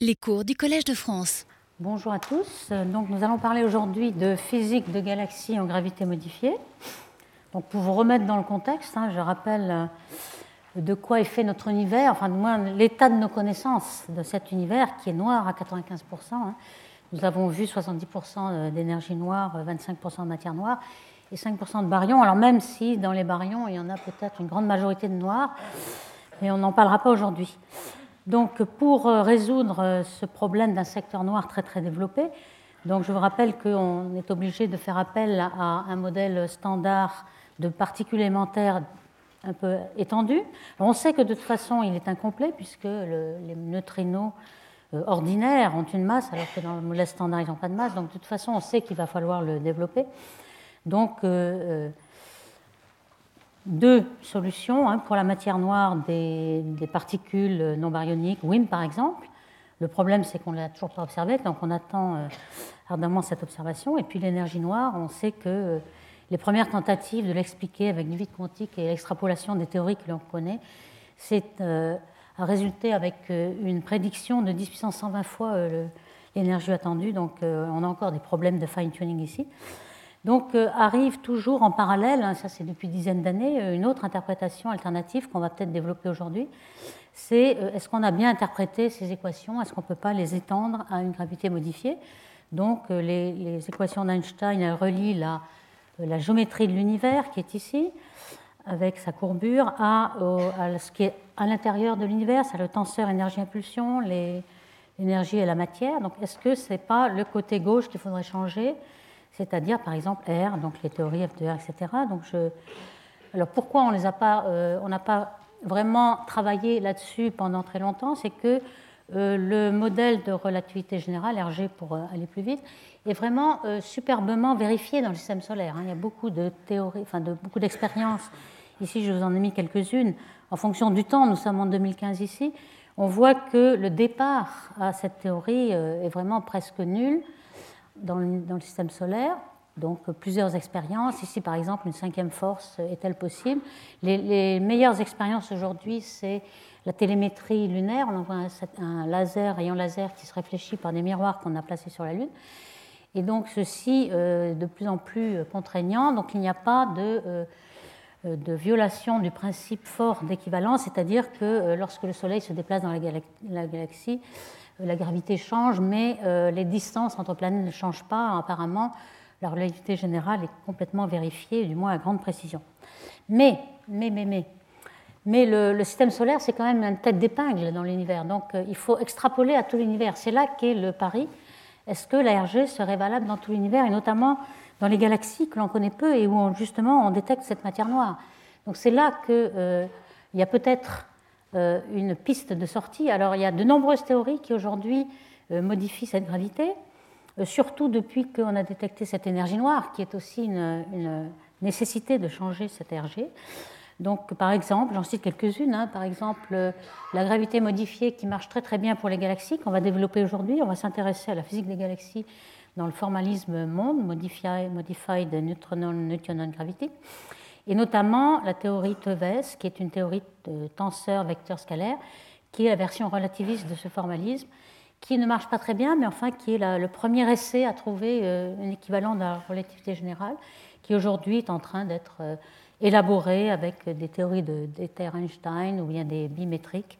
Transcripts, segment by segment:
Les cours du Collège de France. Bonjour à tous. Donc, nous allons parler aujourd'hui de physique de galaxies en gravité modifiée. Donc, pour vous remettre dans le contexte, hein, je rappelle euh, de quoi est fait notre univers, enfin, du moins l'état de nos connaissances de cet univers qui est noir à 95%. Hein. Nous avons vu 70% d'énergie noire, 25% de matière noire et 5% de baryons. Alors, même si dans les baryons, il y en a peut-être une grande majorité de noir, mais on n'en parlera pas aujourd'hui. Donc, pour euh, résoudre euh, ce problème d'un secteur noir très très développé, donc je vous rappelle qu'on est obligé de faire appel à un modèle standard de particules élémentaires un peu étendu. On sait que de toute façon, il est incomplet puisque les neutrinos euh, ordinaires ont une masse, alors que dans le modèle standard, ils n'ont pas de masse. Donc, de toute façon, on sait qu'il va falloir le développer. Donc, deux solutions hein, pour la matière noire des, particules non baryoniques, WIM par exemple. Le problème, c'est qu'on ne l'a toujours pas observé, donc on attend euh, ardemment cette observation. Et puis l'énergie noire, on sait que euh, les premières tentatives de l'expliquer avec du vide quantique et l'extrapolation des théories que l'on connaît, c'est euh, a résulté avec une prédiction de 10 puissance 120 fois l'énergie attendue. Donc on a encore des problèmes de fine-tuning ici. Donc euh, arrive toujours en parallèle, hein, ça c'est depuis dizaines d'années, euh, une autre interprétation alternative qu'on va peut-être développer aujourd'hui. C'est euh, est-ce qu'on a bien interprété ces équations? Est-ce qu'on ne peut pas les étendre à une gravité modifiée? Donc les, équations d'Einstein, relient la, géométrie de l'univers qui est ici, avec sa courbure, à, ce qui est à l'intérieur de l'univers, c'est le tenseur énergie-impulsion, l'énergie et la matière. Donc est-ce que ce n'est pas le côté gauche qu'il faudrait changer c'est-à-dire par exemple R, donc les théories F de R, etc. Donc. Alors pourquoi on n'a pas, euh, pas vraiment travaillé là-dessus pendant très longtemps C'est que euh, le modèle de relativité générale, RG pour euh, aller plus vite, est vraiment superbement vérifié dans le système solaire. Hein. Il y a beaucoup de théories, enfin de, beaucoup d'expériences. Ici, je vous en ai mis quelques-unes. En fonction du temps, nous sommes en 2015 ici, on voit que le départ à cette théorie est vraiment presque nul dans le, système solaire. Donc plusieurs expériences. Ici, par exemple, une cinquième force est-elle possible? Les, meilleures expériences aujourd'hui, c'est la télémétrie lunaire. On envoie un, laser, rayon laser qui se réfléchit par des miroirs qu'on a placés sur la Lune. Et donc ceci euh, de plus en plus contraignant. Donc il n'y a pas de, euh, de, violation du principe fort d'équivalence, c'est-à-dire que euh, lorsque le Soleil se déplace dans la galaxie, la gravité change, mais euh, les distances entre planètes ne changent pas. Apparemment, la relativité générale est complètement vérifiée, du moins à grande précision. Mais, mais, mais, mais, mais le, système solaire, c'est quand même une tête d'épingle dans l'univers. Donc, euh, il faut extrapoler à tout l'univers. C'est là qu'est le pari. Est-ce que la RG serait valable dans tout l'univers, et notamment dans les galaxies que l'on connaît peu et où, justement, on détecte cette matière noire Donc, c'est là qu'il euh, y a peut-être euh, une piste de sortie. Alors il y a de nombreuses théories qui aujourd'hui euh, modifient cette gravité, euh, surtout depuis qu'on a détecté cette énergie noire, qui est aussi une, nécessité de changer cette RG. Donc, par exemple, j'en cite quelques-unes. Hein. par exemple, la gravité modifiée qui marche très très bien pour les galaxies, qu'on va développer aujourd'hui. On va s'intéresser à la physique des galaxies dans le formalisme monde, Modified, modified Newtonian Gravity et notamment la théorie Teves, qui est une théorie de tenseur vecteur scalaire, qui est la version relativiste de ce formalisme, qui ne marche pas très bien, mais enfin qui est le premier essai à trouver euh, un équivalent de la relativité générale, qui aujourd'hui est en train d'être euh, élaboré avec des théories d'éther Einstein ou bien des bimétriques.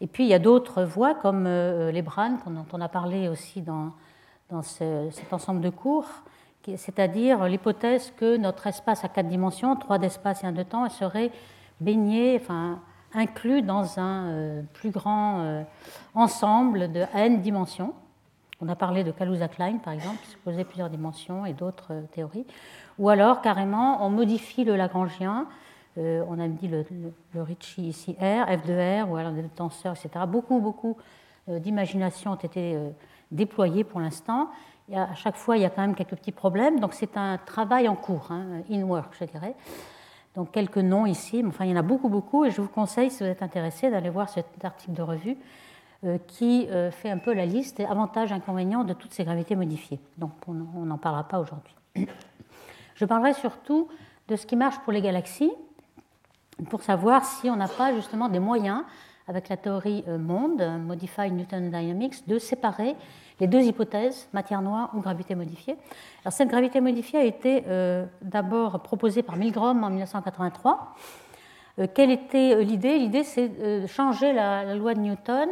Et puis il y a d'autres voies comme euh, les Brane, dont on a parlé aussi dans, dans cet ensemble de cours, c'est-à-dire l'hypothèse que notre espace à quatre dimensions, trois d'espace et un de temps, serait baigné, enfin inclus dans un euh, plus grand euh, ensemble de n dimensions. On a parlé de Kaluza-Klein, par exemple, qui supposait plusieurs dimensions et d'autres euh, théories. Ou alors, carrément, on modifie le Lagrangien. on a dit le, Ricci ici R, F de R, ou alors des tenseurs, etc. Beaucoup, beaucoup d'imagination ont été déployées pour l'instant à chaque fois, il y a quand même quelques petits problèmes. Donc, c'est un travail en cours, hein, in work, je dirais. Donc, quelques noms ici, mais enfin, il y en a beaucoup, beaucoup. Et je vous conseille, si vous êtes intéressé, d'aller voir cet article de revue euh, qui euh, fait un peu la liste des avantages et inconvénients de toutes ces gravités modifiées. Donc, on n'en parlera pas aujourd'hui. Je parlerai surtout de ce qui marche pour les galaxies, pour savoir si on n'a pas justement des moyens avec la théorie monde, Modified Newton Dynamics, de séparer les deux hypothèses, matière noire ou gravité modifiée. Alors, cette gravité modifiée a été d'abord proposée par Milgrom en 1983. quelle était l'idée? L'idée, c'est de changer la, loi de Newton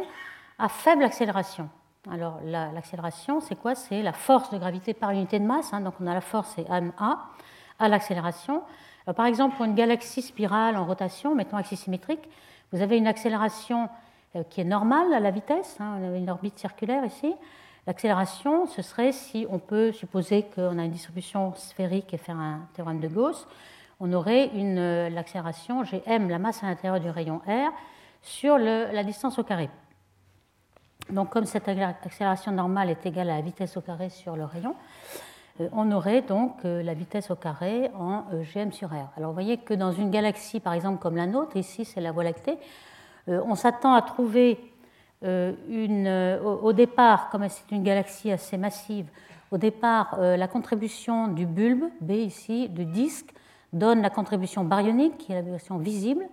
à faible accélération. Alors l'accélération, c'est quoi? C'est la force de gravité par unité de masse. Hein. donc on a la force, c'est ma, à l'accélération. Par exemple, pour une galaxie spirale en rotation, mettons axis symétrique, vous avez une accélération euh, qui est normale à la vitesse. Hein. on a une orbite circulaire ici. L'accélération, ce serait si on peut supposer qu'on a une distribution sphérique et faire un théorème de Gauss, on aurait une euh, l'accélération gm, la masse à l'intérieur du rayon r, sur la distance au carré. Donc comme cette accélération normale est égale à la vitesse au carré sur le rayon, on aurait donc euh, la vitesse au carré en euh, gm sur r. Alors vous voyez que dans une galaxie, par exemple comme la nôtre, ici c'est la Voie lactée, on s'attend à trouver une, au départ, comme c'est une galaxie assez massive, au départ la contribution du bulbe, B ici, du disque, donne la contribution baryonique, qui est la version visible,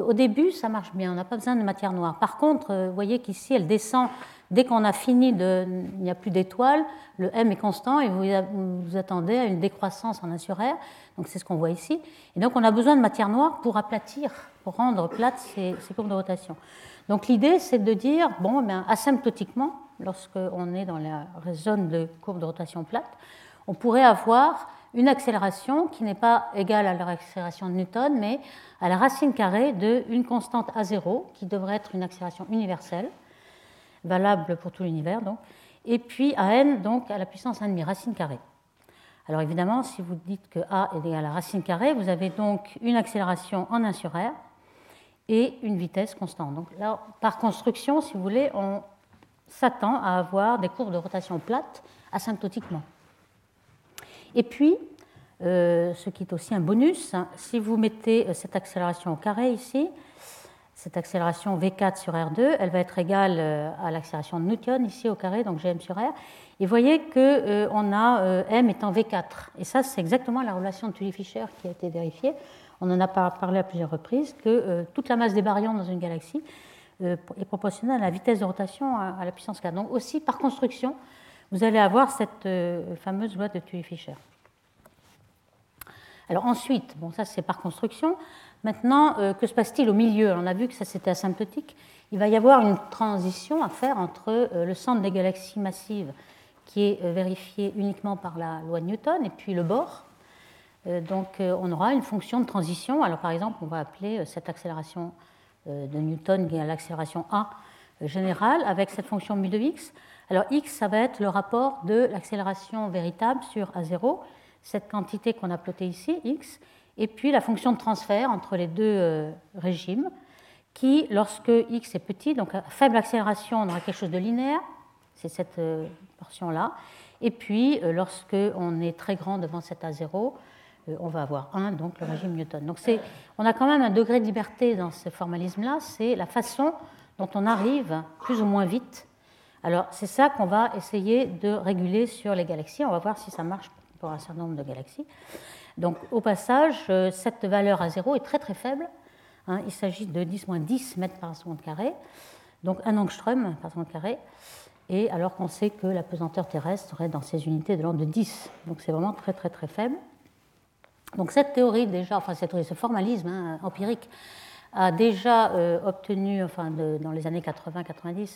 au début, ça marche bien, on n'a pas besoin de matière noire. Par contre, euh, vous voyez qu'ici, elle descend dès qu'on a fini, de, il n'y a plus d'étoiles, le m est constant et vous, vous attendez à une décroissance en 1 sur r. Donc c'est ce qu'on voit ici. Et donc on a besoin de matière noire pour aplatir, pour rendre plates ces, courbes de rotation. Donc l'idée, c'est de dire, bon, eh asymptotiquement, lorsqu'on est dans la zone de courbe de rotation plate, on pourrait avoir une accélération qui n'est pas égale à l'accélération de Newton, mais à la racine carrée de une constante A0, qui devrait être une accélération universelle, valable pour tout l'univers, et puis à n, donc à la puissance 1,5, racine carrée. Alors évidemment, si vous dites que A est égal à la racine carrée, vous avez donc une accélération en 1 sur R et une vitesse constante. Donc par construction, si vous voulez, on s'attend à avoir des courbes de rotation plates asymptotiquement. Et puis, euh, ce qui est aussi un bonus, hein, si vous mettez euh, cette accélération au carré ici, cette accélération V4 sur R2, elle va être égale euh, à l'accélération de Newton ici au carré, donc Gm sur R. Et vous voyez qu'on a M étant V4. Et ça, c'est exactement la relation de Tully-Fisher qui a été vérifiée. On en a parlé à plusieurs reprises, que toute la masse des baryons dans une galaxie est proportionnelle à la vitesse de rotation à la puissance 4. Donc aussi, par construction, vous allez avoir cette euh, fameuse loi de Tully-Fisher. Alors ensuite, bon ça c'est par construction. Maintenant, euh, que se passe-t-il au milieu? On a vu que ça c'était asymptotique. Il va y avoir une transition à faire entre euh, le centre des galaxies massives, qui est vérifié uniquement par la loi de Newton, et puis le bord. donc on aura une fonction de transition. Alors par exemple, on va appeler cette accélération de Newton qui est l'accélération A générale avec cette fonction mu de x. Alors x, ça va être le rapport de l'accélération véritable sur A0, cette quantité qu'on a plotée ici, x, et puis la fonction de transfert entre les deux euh, régimes, qui, lorsque x est petit, donc à faible accélération, on aura quelque chose de linéaire, c'est cette euh, portion-là, et puis euh, lorsque on est très grand devant cet A0, on va avoir 1, donc le régime Newton. Donc on a quand même un degré de liberté dans ce formalisme-là, c'est la façon dont on arrive plus ou moins vite alors c'est ça qu'on va essayer de réguler sur les galaxies. On va voir si ça marche pour un certain nombre de galaxies. Donc au passage, euh, cette valeur à zéro est très très faible. Hein. il s'agit de 10-10 mètres par seconde carré, donc un angstrom par seconde carré. Et alors qu'on sait que la pesanteur terrestre serait dans ces unités de l'ordre de 10. Donc c'est vraiment très très très faible. Donc cette théorie déjà, enfin cette théorie, ce formalisme hein, empirique a déjà euh, obtenu, enfin dans les années 80-90, euh,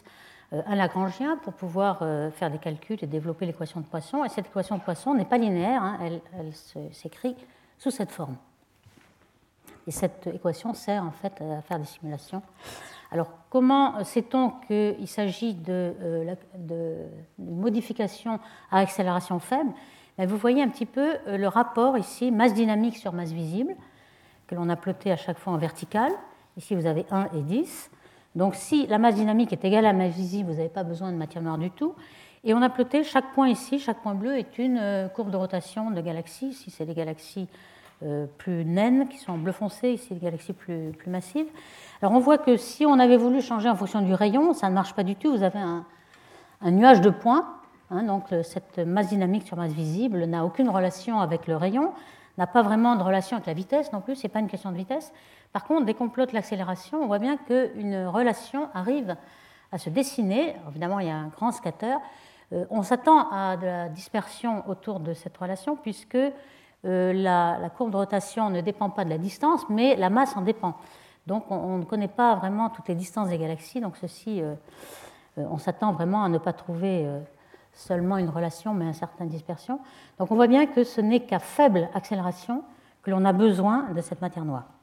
un Lagrangien pour pouvoir euh, faire des calculs et développer l'équation de Poisson. Et cette équation de Poisson n'est pas linéaire, hein, elle, s'écrit sous cette forme. Et cette équation sert en fait à faire des simulations. Alors, comment sait-on qu'il s'agit de, euh, de, modification à accélération faible? Ben, Vous voyez un petit peu le rapport ici, masse dynamique sur masse visible, que l'on a ploté à chaque fois en vertical. Ici, vous avez 1 et 10. Donc si la masse dynamique est égale à la masse visible, vous n'avez pas besoin de matière noire du tout. Et on a ploté chaque point ici, chaque point bleu est une euh, courbe de rotation de galaxies. Ici, c'est des galaxies plus naines qui sont en bleu foncé, ici des galaxies plus, plus massives. Alors on voit que si on avait voulu changer en fonction du rayon, ça ne marche pas du tout. Vous avez un, nuage de points. Hein, donc cette masse dynamique sur masse visible n'a aucune relation avec le rayon, n'a pas vraiment de relation avec la vitesse non plus, ce n'est pas une question de vitesse. Par contre, dès qu'on plotte l'accélération, on voit bien qu'une relation arrive à se dessiner. Évidemment, il y a un grand scatter. Euh, on s'attend à de la dispersion autour de cette relation puisque euh, la, courbe de rotation ne dépend pas de la distance, mais la masse en dépend. Donc on, ne connaît pas vraiment toutes les distances des galaxies. Donc ceci, euh, on s'attend vraiment à ne pas trouver seulement une relation, mais une certaine dispersion. Donc on voit bien que ce n'est qu'à faible accélération que l'on a besoin de cette matière noire.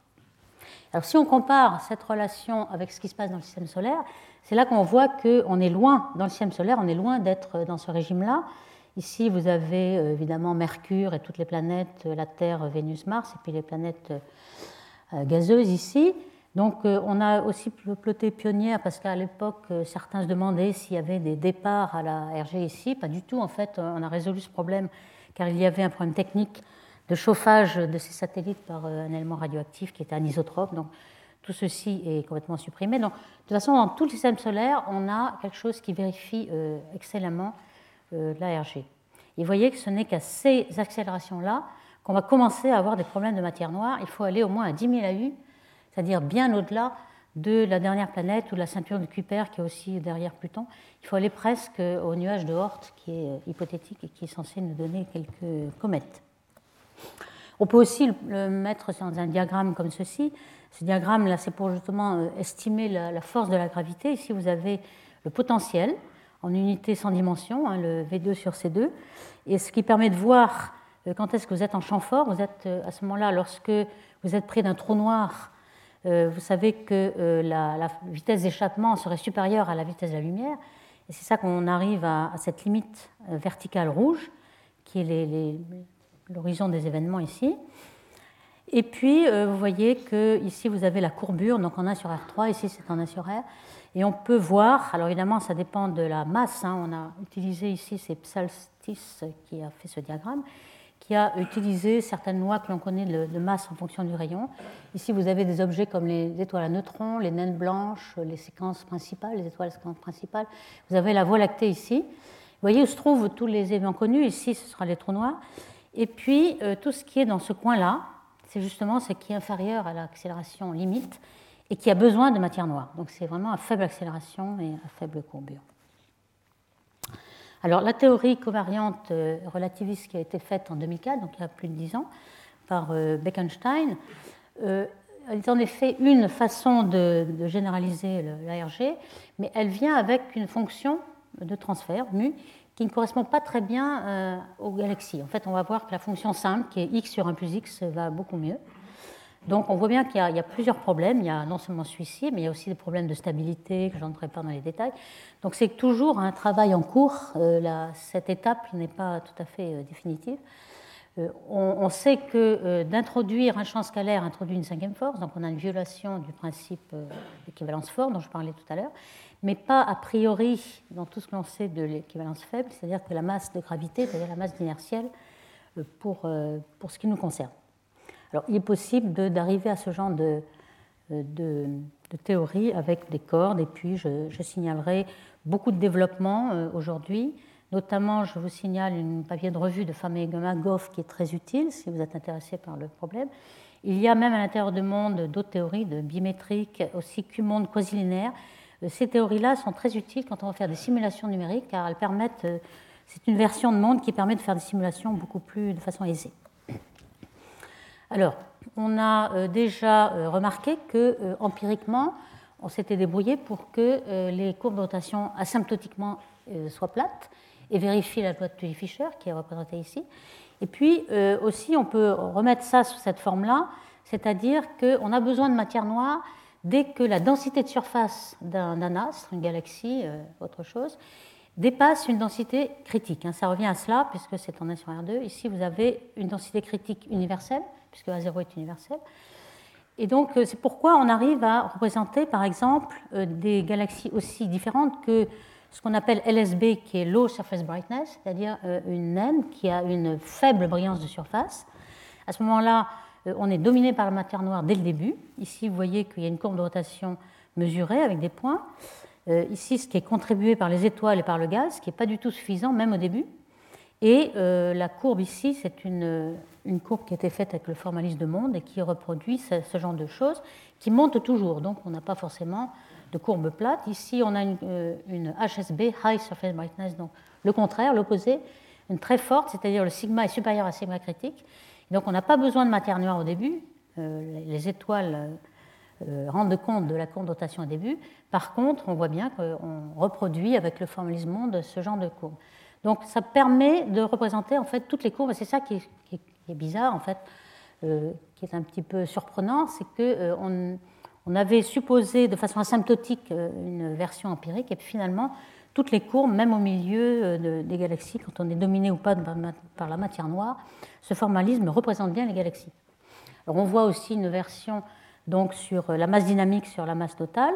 Alors si on compare cette relation avec ce qui se passe dans le système solaire, c'est là qu'on voit qu'on est loin, dans le système solaire, on est loin d'être dans ce régime-là. Ici, vous avez euh, évidemment Mercure et toutes les planètes, euh, la Terre, Vénus, Mars, et puis les planètes euh, gazeuses ici. Donc on a aussi ploté Pionnière parce qu'à l'époque, certains se demandaient s'il y avait des départs à la RG ici. Pas du tout, en fait, on a résolu ce problème car il y avait un problème technique de chauffage de ces satellites par un élément radioactif qui était anisotrope. Donc tout ceci est complètement supprimé. Donc, de toute façon, dans tout le système solaire, on a quelque chose qui vérifie euh, excellemment euh, l'ARG. Et vous voyez que ce n'est qu'à ces accélérations-là qu'on va commencer à avoir des problèmes de matière noire. Il faut aller au moins à 10 000 AU, c'est-à-dire bien au-delà de la dernière planète ou de la ceinture de Kuiper qui est aussi derrière Pluton. Il faut aller presque au nuage de Oort qui est euh, hypothétique et qui est censé nous donner quelques comètes. On peut aussi le mettre dans un diagramme comme ceci. Ce diagramme-là, c'est pour justement euh, estimer la, force de la gravité. Ici, vous avez le potentiel en unité sans dimension, hein, le V2 sur C2, et ce qui permet de voir euh, quand est-ce que vous êtes en champ fort. Vous êtes euh, à ce moment-là, lorsque vous êtes près d'un trou noir, vous savez que la, vitesse d'échappement serait supérieure à la vitesse de la lumière. Et c'est ça qu'on arrive à, cette limite verticale rouge, qui est l'horizon des événements ici. Et puis, euh, vous voyez que ici, vous avez la courbure, donc en 1 sur R3, ici, c'est en 1 sur R. Et on peut voir, alors évidemment, ça dépend de la masse. Hein. on a utilisé ici, c'est Psaltis qui a fait ce diagramme, qui a utilisé certaines lois que l'on connaît de, masse en fonction du rayon. Ici, vous avez des objets comme les étoiles à neutrons, les naines blanches, les séquences principales, les étoiles séquences principales. Vous avez la Voie lactée ici. Vous voyez où se trouvent tous les événements connus. Ici, ce sera les trous noirs. Et puis, euh, tout ce qui est dans ce coin-là, c'est justement ce qui est inférieur à l'accélération limite et qui a besoin de matière noire. Donc c'est vraiment à faible accélération et à faible courbure. Alors la théorie covariante euh, relativiste qui a été faite en 2004, donc il y a plus de 10 ans, par euh, Bekenstein, euh, est en effet une façon de, de généraliser l'ARG, mais elle vient avec une fonction de transfert, mu, qui ne correspond pas très bien euh, aux galaxies. En fait, on va voir que la fonction simple, qui est x sur 1 plus x, va beaucoup mieux. Donc on voit bien qu'il y, a plusieurs problèmes. Il y a non seulement celui-ci, mais il y a aussi des problèmes de stabilité, que je n'entrerai pas dans les détails. Donc c'est toujours un travail en cours. Euh, cette étape n'est pas tout à fait euh, définitive. on, sait que d'introduire un champ scalaire introduit une cinquième force, donc on a une violation du principe d'équivalence forte dont je parlais tout à l'heure mais pas a priori dans tout ce que l'on sait de l'équivalence faible, c'est-à-dire que la masse de gravité, c'est-à-dire la masse inertielle euh, pour, euh, pour ce qui nous concerne. Alors, il est possible d'arriver à ce genre de, euh, de, de, théorie avec des cordes, et puis je, signalerai beaucoup de développement aujourd'hui. Notamment, je vous signale une papier de revue de Famegama Goff qui est très utile si vous êtes intéressé par le problème. Il y a même à l'intérieur du monde d'autres théories de bimétrique, aussi Q-monde quasi-linéaire, euh, ces théories-là sont très utiles quand on va faire des simulations numériques, car elles permettent, euh, c'est une version de monde qui permet de faire des simulations beaucoup plus de façon aisée. Alors, on a euh, déjà remarqué que empiriquement, on s'était débrouillé pour que les courbes de rotation asymptotiquement soient plates et vérifier la loi de Tully-Fisher qui est représentée ici. Et puis aussi, on peut remettre ça sous cette forme-là, c'est-à-dire qu'on a besoin de matière noire dès que la densité de surface d'un astre, une galaxie, euh, autre chose, dépasse une densité critique. Hein. Ça revient à cela, puisque c'est en 1 sur R2. Ici, vous avez une densité critique universelle, puisque A0 est universel. Et donc, euh, c'est pourquoi on arrive à représenter, par exemple, euh, des galaxies aussi différentes que ce qu'on appelle LSB, qui est Low Surface Brightness, c'est-à-dire une naine qui a une faible brillance de surface. À ce moment-là, on est dominé par la matière noire dès le début. Ici, vous voyez qu'il y a une courbe de rotation mesurée avec des points. Euh, ici, ce qui est contribué par les étoiles et par le gaz, ce qui n'est pas du tout suffisant, même au début. Et euh, la courbe ici, c'est une une courbe qui a été faite avec le formalisme de monde et qui reproduit ce, genre de choses, qui monte toujours. Donc on n'a pas forcément de courbe plate. Ici, on a une, HSB, High Surface Brightness, donc le contraire, l'opposé, une très forte, c'est-à-dire le sigma est supérieur à sigma critique. Donc on n'a pas besoin de matière noire au début. les étoiles euh, rendre compte de la courbe de rotation au début. Par contre, on voit bien qu'on reproduit avec le formalisme monde ce genre de courbe. Donc ça permet de représenter en fait toutes les courbes, c'est ça qui est, bizarre en fait, euh, qui est un petit peu surprenant, c'est euh, on avait supposé de façon asymptotique une version empirique, et puis finalement toutes les courbes, même au milieu des galaxies, quand on est dominé ou pas par la matière noire, ce formalisme représente bien les galaxies. Alors on voit aussi une version donc sur la masse dynamique sur la masse totale,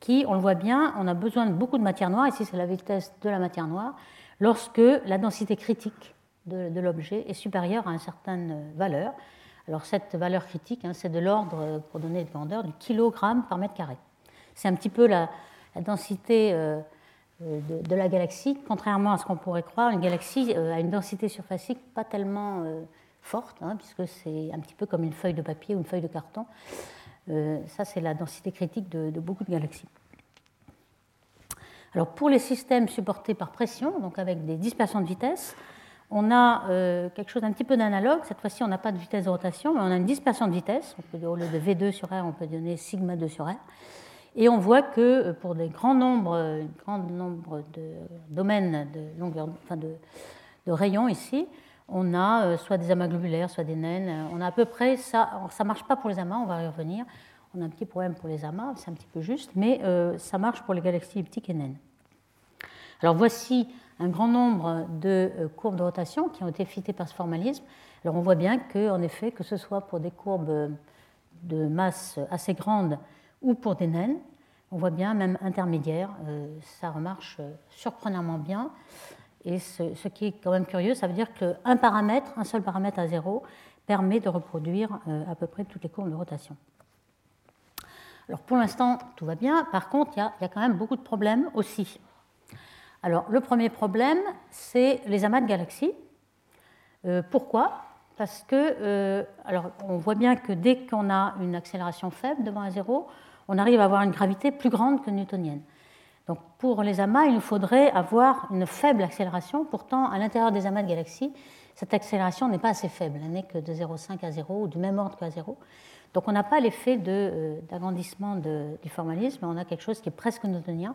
qui, on le voit bien, on a besoin de beaucoup de matière noire, ici c'est la vitesse de la matière noire, lorsque la densité critique de, l'objet est supérieure à une certaine valeur. Alors cette valeur critique, hein, c'est de l'ordre, pour donner de grandeur, du kilogramme par mètre carré. C'est un petit peu la, densité euh, de, la galaxie, contrairement à ce qu'on pourrait croire, une galaxie euh, a une densité surfacique pas tellement euh, forte, hein, puisque c'est un petit peu comme une feuille de papier ou une feuille de carton. Euh, ça, c'est la densité critique de, beaucoup de galaxies. Alors, pour les systèmes supportés par pression, donc avec des dispersions de vitesse, on a quelque chose d'un petit peu d'analogue. Cette fois-ci, on n'a pas de vitesse de rotation, mais on a une dispersion de vitesse. On peut, au lieu de V2 sur R, on peut donner sigma 2 sur R. Et on voit que euh, pour des grands nombres, grand nombre de domaines de, rayons ici, on a euh, soit des amas globulaires, soit des naines. Euh, on a à peu près ça. Ça marche pas pour les amas, on va y revenir. On a un petit problème pour les amas, c'est un petit peu juste, mais euh, ça marche pour les galaxies elliptiques et naines. Alors voici un grand nombre de courbes de rotation qui ont été fitées par ce formalisme. Alors on voit bien que, en effet, que ce soit pour des courbes de masse assez grande ou pour des naines, on voit bien, même intermédiaire, ça remarche surprenamment bien. Et ce, qui est quand même curieux, ça veut dire qu'un paramètre, un seul paramètre à zéro, permet de reproduire euh, à peu près toutes les courbes de rotation. Alors pour l'instant, tout va bien. Par contre, il y, a quand même beaucoup de problèmes aussi. Alors le premier problème, c'est les amas de galaxies. Euh, pourquoi? Parce que, euh, alors on voit bien que dès qu'on a une accélération faible devant un zéro, on arrive à avoir une gravité plus grande que newtonienne. Donc pour les amas, il nous faudrait avoir une faible accélération. Pourtant, à l'intérieur des amas de galaxies, cette accélération n'est pas assez faible. Elle n'est que de 0,5 à 0 ou du même ordre qu'à 0. Donc on n'a pas l'effet euh, d'agrandissement du formalisme, on a quelque chose qui est presque newtonien.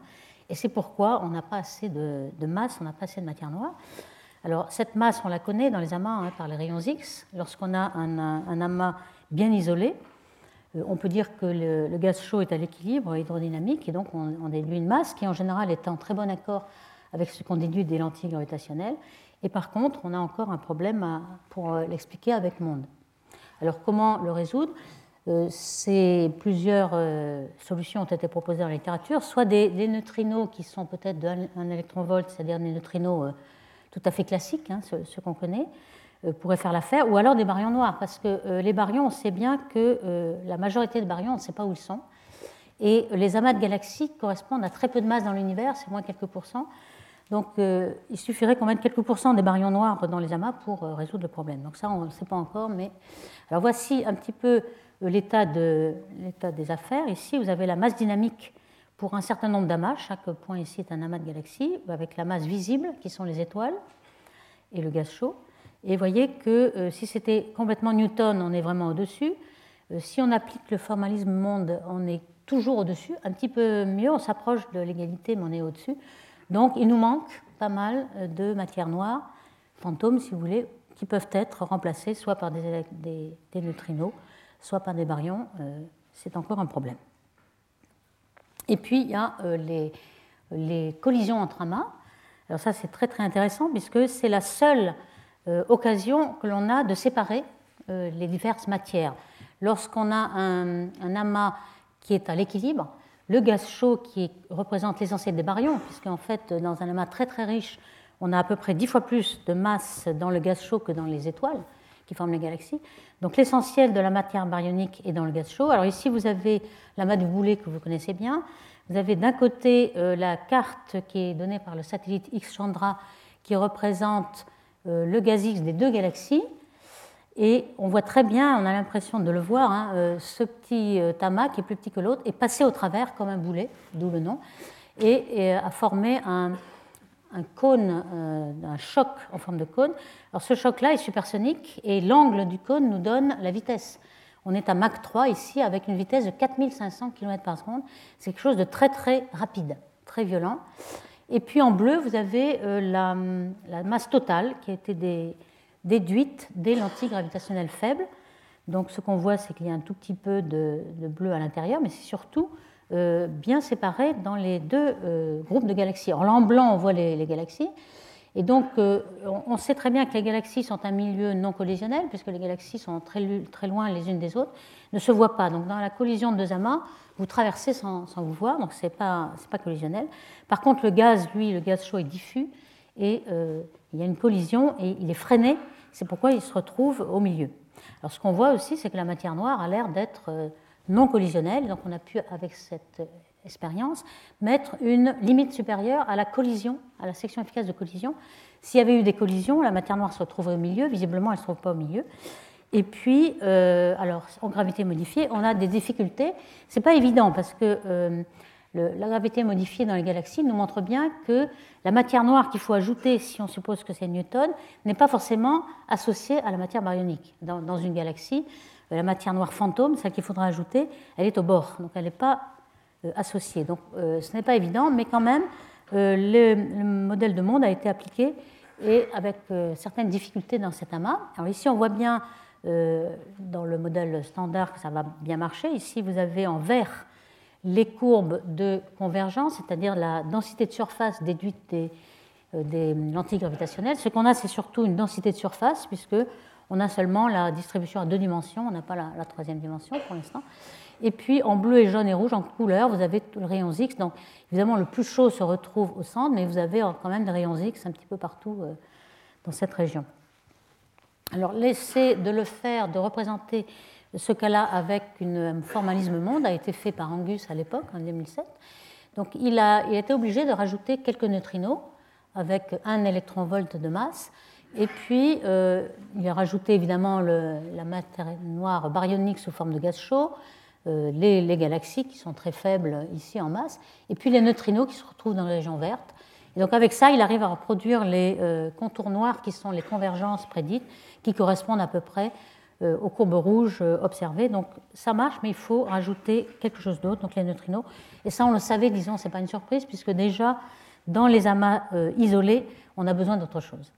Et c'est pourquoi on n'a pas assez de, masse, on n'a pas assez de matière noire. Alors cette masse, on la connaît dans les amas hein, par les rayons X. Lorsqu'on a un amas bien isolé, on peut dire que le, gaz chaud est à l'équilibre hydrodynamique et donc on, déduit une masse qui en général est en très bon accord avec ce qu'on déduit des lentilles gravitationnelles. Et par contre, on a encore un problème pour euh, l'expliquer avec monde. Alors comment le résoudre? Euh, Plusieurs solutions ont été proposées dans la littérature, soit des, neutrinos qui sont peut-être d'un électronvolt, c'est-à-dire des neutrinos tout à fait classiques, hein, ceux qu'on connaît, euh, pourrait faire l'affaire, ou alors des baryons noirs, parce que euh, les baryons, on sait bien que euh, la majorité des baryons, on ne sait pas où ils sont. Et les amas de galaxies correspondent à très peu de masse dans l'univers, c'est moins quelques pourcents. Donc il suffirait qu'on mette quelques pourcents des baryons noirs dans les amas pour résoudre le problème. Donc ça, on ne sait pas encore, mais... Alors voici un petit peu l'état de, des affaires. Ici, vous avez la masse dynamique pour un certain nombre d'amas. Chaque point ici est un amas de galaxies, avec la masse visible, qui sont les étoiles, et le gaz chaud. Et vous voyez que euh, si c'était complètement Newton, on est vraiment au-dessus. Euh, si on applique le formalisme monde, on est toujours au-dessus. Un petit peu mieux, on s'approche de l'égalité, mais on est au-dessus. Donc il nous manque pas mal euh, de matières noires, fantômes si vous voulez, qui peuvent être remplacées soit par des, des, neutrinos, soit par des baryons. C'est encore un problème. Et puis il y a les, les collisions entre amas. Alors ça c'est très très intéressant puisque c'est la seule occasion que l'on a de séparer euh, les diverses matières. Lorsqu'on a un, amas qui est à l'équilibre, le gaz chaud qui représente l'essentiel des baryons, puisqu'en fait, dans un amas très très riche, on a à peu près dix fois plus de masse dans le gaz chaud que dans les étoiles qui forment les galaxies. Donc l'essentiel de la matière baryonique est dans le gaz chaud. Alors ici, vous avez l'amas du boulet que vous connaissez bien. Vous avez d'un côté euh, la carte qui est donnée par le satellite X Chandra qui représente euh, le gaz X des deux galaxies. Et on voit très bien, on a l'impression de le voir, hein, ce petit tamas qui est plus petit que l'autre est passé au travers comme un boulet, d'où le nom, et, a formé un, un cône, un choc en forme de cône. Alors ce choc-là est supersonique et l'angle du cône nous donne la vitesse. On est à Mach 3 ici avec une vitesse de 4500 km par seconde. C'est quelque chose de très très rapide, très violent. Et puis en bleu, vous avez euh, la, masse totale qui a été déduite des lentilles gravitationnelles faibles. Donc ce qu'on voit, c'est qu'il y a un tout petit peu de, bleu à l'intérieur, mais c'est surtout euh, bien séparé dans les deux euh, groupes de galaxies. en blanc, on voit les galaxies, et donc, euh, on sait très bien que les galaxies sont un milieu non collisionnel, puisque les galaxies sont très, très loin les unes des autres, ne se voient pas. Donc, dans la collision de deux amas, vous traversez sans, vous voir, donc ce n'est pas, pas, collisionnel. Par contre, le gaz, lui, le gaz chaud est diffus, et euh, il y a une collision, et il est freiné. C'est pourquoi il se retrouve au milieu. Alors, ce qu'on voit aussi, c'est que la matière noire a l'air d'être euh, non collisionnelle. Donc, on a pu, avec cette expérience, mettre une limite supérieure à la collision, à la section efficace de collision. S'il y avait eu des collisions, la matière noire se retrouverait au milieu. Visiblement, elle ne se trouve pas au milieu. Et puis, euh, alors, en gravité modifiée, on a des difficultés. Ce n'est pas évident parce que euh, la gravité modifiée dans les galaxies nous montre bien que la matière noire qu'il faut ajouter, si on suppose que c'est Newton, n'est pas forcément associée à la matière baryonique. Dans, dans une galaxie, la matière noire fantôme, celle qu'il faudra ajouter, elle est au bord. Donc, elle n'est pas euh, associés. Donc euh, ce n'est pas évident, mais quand même, euh, le, modèle de monde a été appliqué et avec certaines difficultés dans cet amas. Alors ici, on voit bien dans le modèle standard que ça va bien marcher. Ici, vous avez en vert les courbes de convergence, c'est-à-dire la densité de surface déduite des, lentilles gravitationnelles. Ce qu'on a, c'est surtout une densité de surface, puisque on a seulement la distribution à deux dimensions, on n'a pas la, troisième dimension pour l'instant. Et puis en bleu et jaune et rouge, en couleur, vous avez le rayon X. Donc évidemment, le plus chaud se retrouve au centre, mais vous avez quand même des rayons X un petit peu partout euh, dans cette région. Alors l'essai de le faire, de représenter ce cas-là avec un formalisme monde a été fait par Angus à l'époque, en 2007. Donc il a, il a été obligé de rajouter quelques neutrinos avec un électron-volt de masse. Et puis, euh, il a rajouté évidemment la matière noire baryonique sous forme de gaz chaud, euh, les, galaxies qui sont très faibles ici en masse, et puis les neutrinos qui se retrouvent dans la région verte. Et donc avec ça, il arrive à reproduire les euh, contours noirs qui sont les convergences prédites, qui correspondent à peu près euh, aux courbes rouges observées. Donc ça marche, mais il faut rajouter quelque chose d'autre, donc les neutrinos. Et ça, on le savait, disons, c'est pas une surprise, puisque déjà dans les amas isolés, on a besoin d'autre chose.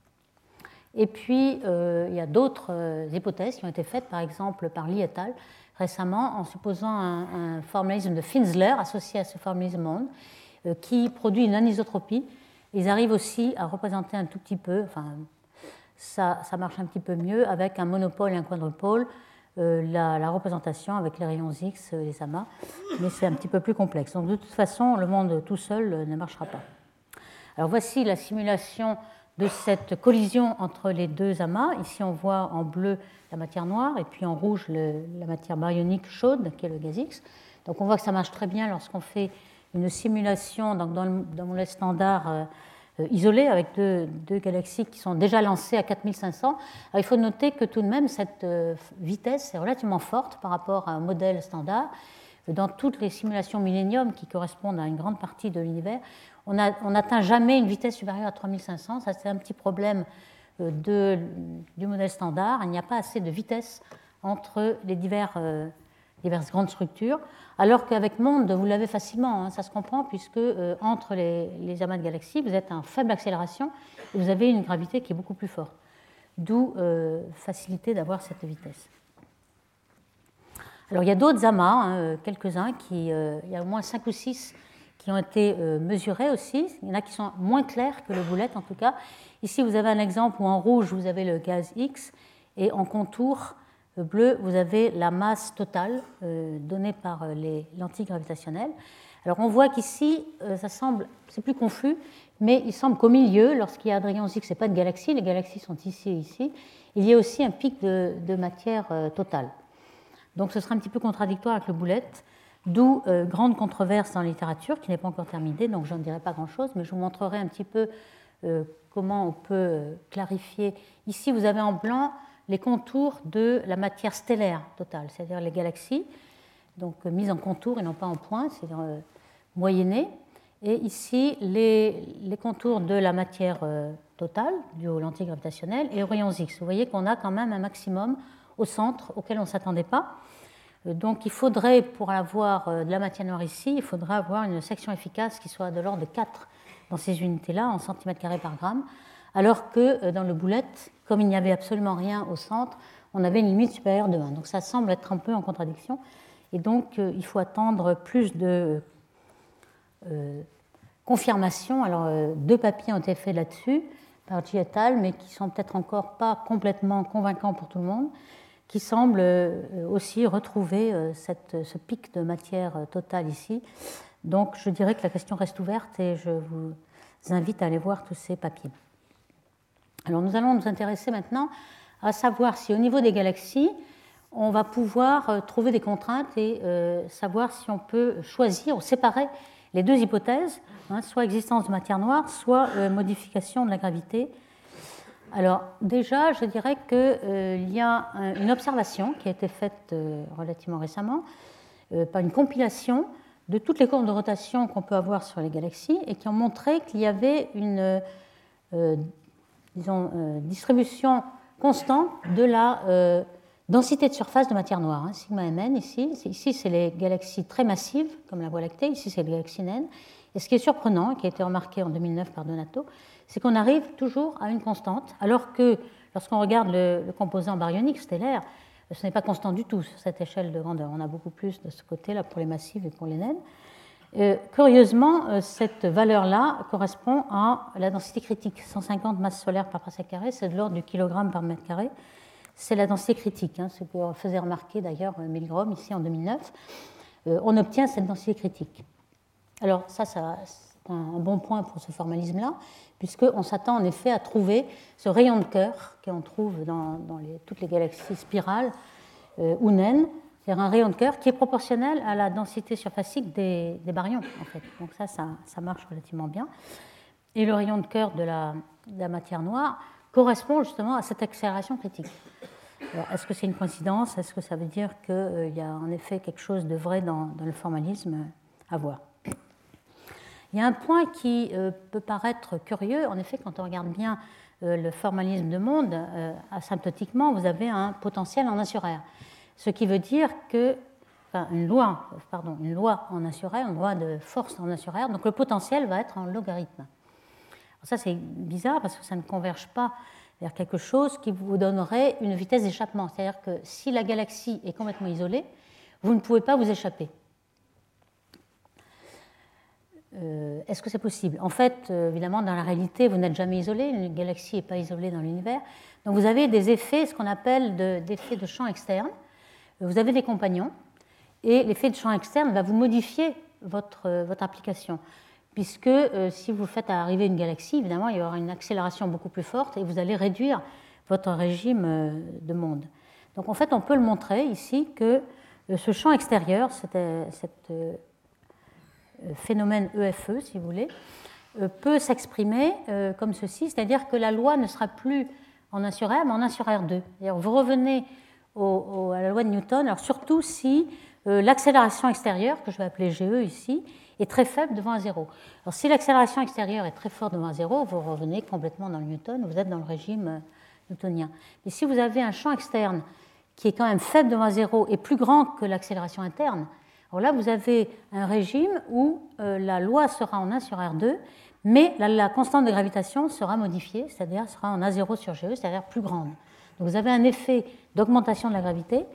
Et puis, il y a d'autres hypothèses qui ont été faites, par exemple par Lee et al., récemment en supposant un, formalisme de Finsler associé à ce formalisme monde euh, qui produit une anisotropie. Ils arrivent aussi à représenter un tout petit peu, enfin, ça, ça marche un petit peu mieux avec un monopôle et un quadrupôle, euh, la, représentation avec les rayons X, euh, les amas, mais c'est un petit peu plus complexe. Donc de toute façon, le monde tout seul ne marchera pas. Alors voici la simulation de cette collision entre les deux amas. Ici, on voit en bleu la matière noire et puis en rouge la matière baryonique chaude, qui est le gaz X. Donc on voit que ça marche très bien lorsqu'on fait une simulation donc dans, le, dans standard euh, isolé avec deux, galaxies qui sont déjà lancées à 4500. Alors, il faut noter que tout de même cette euh, vitesse est relativement forte par rapport à un modèle standard. Dans toutes les simulations Millennium qui correspondent à une grande partie de l'univers, on n'atteint jamais une vitesse supérieure à 3500. Ça, c'est un petit problème euh, du modèle standard. Il n'y a pas assez de vitesse entre les euh, diverses grandes structures, alors qu'avec Monde, vous l'avez facilement, hein, ça se comprend, puisque euh, entre les, amas de galaxies, vous êtes en faible accélération et vous avez une gravité qui est beaucoup plus forte. D'où facilité d'avoir cette vitesse. Alors il y a d'autres amas, hein, quelques-uns, qui, il y a au moins 5 ou 6 qui ont été euh, mesurés aussi. Il y en a qui sont moins clairs que le boulette en tout cas. Ici, vous avez un exemple où en rouge, vous avez le gaz X et en contour euh, bleu, vous avez la masse totale euh, donnée par les lentilles gravitationnelles. Alors on voit qu'ici, ça semble, c'est plus confus, mais il semble qu'au milieu, lorsqu'il y a Adrien X, ce n'est pas de galaxies, les galaxies sont ici et ici, il y a aussi un pic de, de matière totale. Donc ce sera un petit peu contradictoire avec le boulette. D'où euh, grande controverse dans la littérature, qui n'est pas encore terminée, donc je n'en dirai pas grand-chose, mais je vous montrerai un petit peu euh, comment on peut euh, clarifier. Ici, vous avez en blanc les contours de la matière stellaire totale, c'est-à-dire les galaxies, donc mises en contour et non pas en points, c'est-à-dire moyennées. Et ici, les, les, contours de la matière totale, due aux lentilles gravitationnelles, et aux rayons X. Vous voyez qu'on a quand même un maximum au centre auquel on ne s'attendait pas. Euh, donc il faudrait, pour avoir euh, de la matière noire ici, il faudrait avoir une section efficace qui soit de l'ordre de 4 dans ces unités-là, en centimètres carrés par gramme, alors que euh, dans le boulette, comme il n'y avait absolument rien au centre, on avait une limite supérieure de 1. Donc ça semble être un peu en contradiction. Et donc il faut attendre plus de confirmation. Alors deux papiers ont été faits là-dessus par G mais qui sont peut-être encore pas complètement convaincants pour tout le monde qui semble euh, aussi retrouver euh, cette, ce pic de matière euh, totale ici. Donc je dirais que la question reste ouverte et je vous invite à aller voir tous ces papiers. Alors nous allons nous intéresser maintenant à savoir si au niveau des galaxies, on va pouvoir trouver des contraintes et savoir si on peut choisir ou séparer les deux hypothèses, hein, soit existence de matière noire, soit modification de la gravité alors déjà, je dirais qu'il euh, y a une observation qui a été faite euh, relativement récemment euh, par une compilation de toutes les courbes de rotation qu'on peut avoir sur les galaxies et qui ont montré qu'il y avait une distribution constante de la densité de surface de matière noire, hein, sigma mn ici. Ici, c'est les galaxies très massives, comme la Voie lactée, ici, c'est les galaxies naines. Et ce qui est surprenant, qui a été remarqué en 2009 par Donato, c'est qu'on arrive toujours à une constante, alors que lorsqu'on regarde le, composant baryonique stellaire, ce n'est pas constant du tout sur cette échelle de grandeur. On a beaucoup plus de ce côté-là pour les massifs et pour les naines. Euh, curieusement, euh, cette valeur-là correspond à la densité critique. 150 masses solaires par parsec carré, c'est de l'ordre du kilogramme par mètre carré. C'est la densité critique, hein, ce que faisait remarquer d'ailleurs Milgrom ici en 2009. Euh, on obtient cette densité critique. Alors ça, ça un bon point pour ce formalisme-là, puisqu'on s'attend en effet à trouver ce rayon de cœur qu'on trouve dans, toutes les galaxies spirales euh, ou naines, c'est-à-dire un rayon de cœur qui est proportionnel à la densité surfacique des, baryons. Donc ça, ça, marche relativement bien. Et le rayon de cœur de la, matière noire correspond justement à cette accélération critique. Est-ce que c'est une coïncidence? Est-ce que ça veut dire qu'il y a en effet quelque chose de vrai dans le formalisme? À voir. Il y a un point qui euh, peut paraître curieux. En effet, quand on regarde bien euh, le formalisme de monde, euh, asymptotiquement, vous avez un potentiel en 1 sur R. Ce qui veut dire que, une loi, pardon, une loi en 1 sur R, une loi de force en 1 sur R, donc le potentiel va être en logarithme. ça, c'est bizarre parce que ça ne converge pas vers quelque chose qui vous donnerait une vitesse d'échappement. C'est-à-dire que si la galaxie est complètement isolée, vous ne pouvez pas vous échapper. Euh, est-ce que c'est possible? En fait, euh, évidemment, dans la réalité, vous n'êtes jamais isolé, une galaxie n'est pas isolée dans l'univers. Donc vous avez des effets, ce qu'on appelle d'effets de, champ externe. Vous avez des compagnons, et l'effet de champ externe va vous modifier votre, votre application. Puisque euh, si vous faites arriver une galaxie, évidemment, il y aura une accélération beaucoup plus forte et vous allez réduire votre régime de monde. Donc en fait, on peut le montrer ici que ce champ extérieur, cette, euh, phénomène EFE, si vous voulez, euh, peut s'exprimer euh, comme ceci, c'est-à-dire que la loi ne sera plus en 1 sur R, mais en 1 sur R2. Vous revenez à la loi de Newton, alors surtout si l'accélération extérieure, que je vais appeler GE ici, est très faible devant un zéro. Alors si l'accélération extérieure est très forte devant un zéro, vous revenez complètement dans le Newton, vous êtes dans le régime newtonien. Mais si vous avez un champ externe qui est quand même faible devant un zéro et plus grand que l'accélération interne, là, vous avez un régime où euh, la loi sera en 1 sur R2, mais la, constante de gravitation sera modifiée, c'est-à-dire sera en A0 sur GE, c'est-à-dire plus grande. Donc vous avez un effet d'augmentation de la gravité,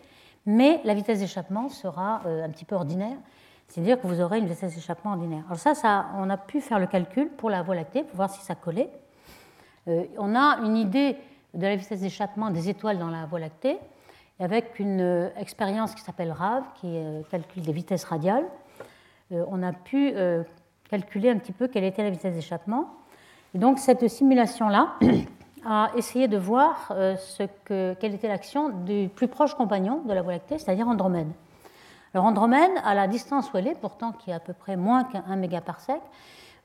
mais la vitesse d'échappement sera euh, un petit peu ordinaire, c'est-à-dire que vous aurez une vitesse d'échappement ordinaire. Alors ça, ça, on a pu faire le calcul pour la Voie lactée, pour voir si ça collait. Euh, on a une idée de la vitesse d'échappement des étoiles dans la Voie lactée avec une euh, expérience qui s'appelle RAV, qui euh, calcule des vitesses radiales, euh, on a pu calculer un petit peu quelle était la vitesse d'échappement. Et donc cette simulation-là a essayé de voir ce que, quelle était l'action du plus proche compagnon de la Voie lactée, c'est-à-dire Andromède. Alors Andromède, à la distance où elle est, pourtant qui est à peu près moins qu'un mégaparsec,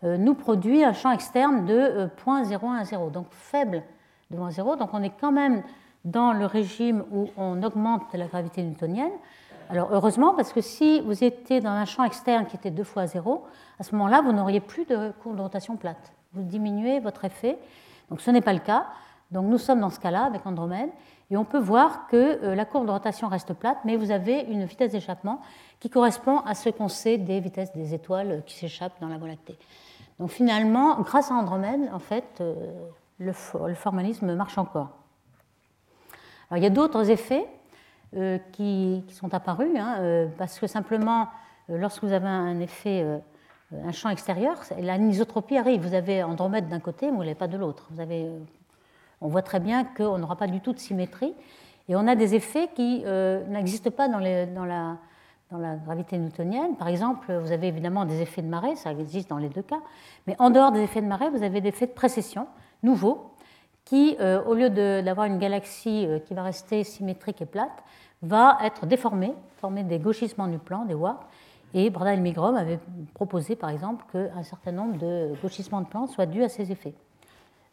nous produit un champ externe de 0,0110, donc faible devant 0. Donc on est quand même dans le régime où on augmente la gravité newtonienne. Alors heureusement, parce que si vous étiez dans un champ externe qui était deux fois zéro, à ce moment-là, vous n'auriez plus de courbe de rotation plate. Vous diminuez votre effet. Donc ce n'est pas le cas. Donc nous sommes dans ce cas-là avec Andromède. Et on peut voir que euh, la courbe de rotation reste plate, mais vous avez une vitesse d'échappement qui correspond à ce qu'on sait des vitesses des étoiles qui s'échappent dans la Voie lactée. Donc finalement, grâce à Andromède, en fait, euh, le, formalisme marche encore. Alors, il y a d'autres effets euh, qui, sont apparus, hein, parce que simplement, lorsque vous avez un effet, un champ extérieur, l'anisotropie arrive. Vous avez Andromède d'un côté, mais vous ne pas de l'autre. Vous avez on voit très bien qu'on n'aura pas du tout de symétrie. Et on a des effets qui euh, n'existent pas dans, la, gravité newtonienne. Par exemple, vous avez évidemment des effets de marée, ça existe dans les deux cas. Mais en dehors des effets de marée, vous avez des effets de précession nouveaux qui, euh, au lieu d'avoir une galaxie euh, qui va rester symétrique et plate, va être déformée, former des gauchissements du plan, des warps. Et Bradal et Migrom avaient proposé, par exemple, qu'un certain nombre de gauchissements de plan soient dus à ces effets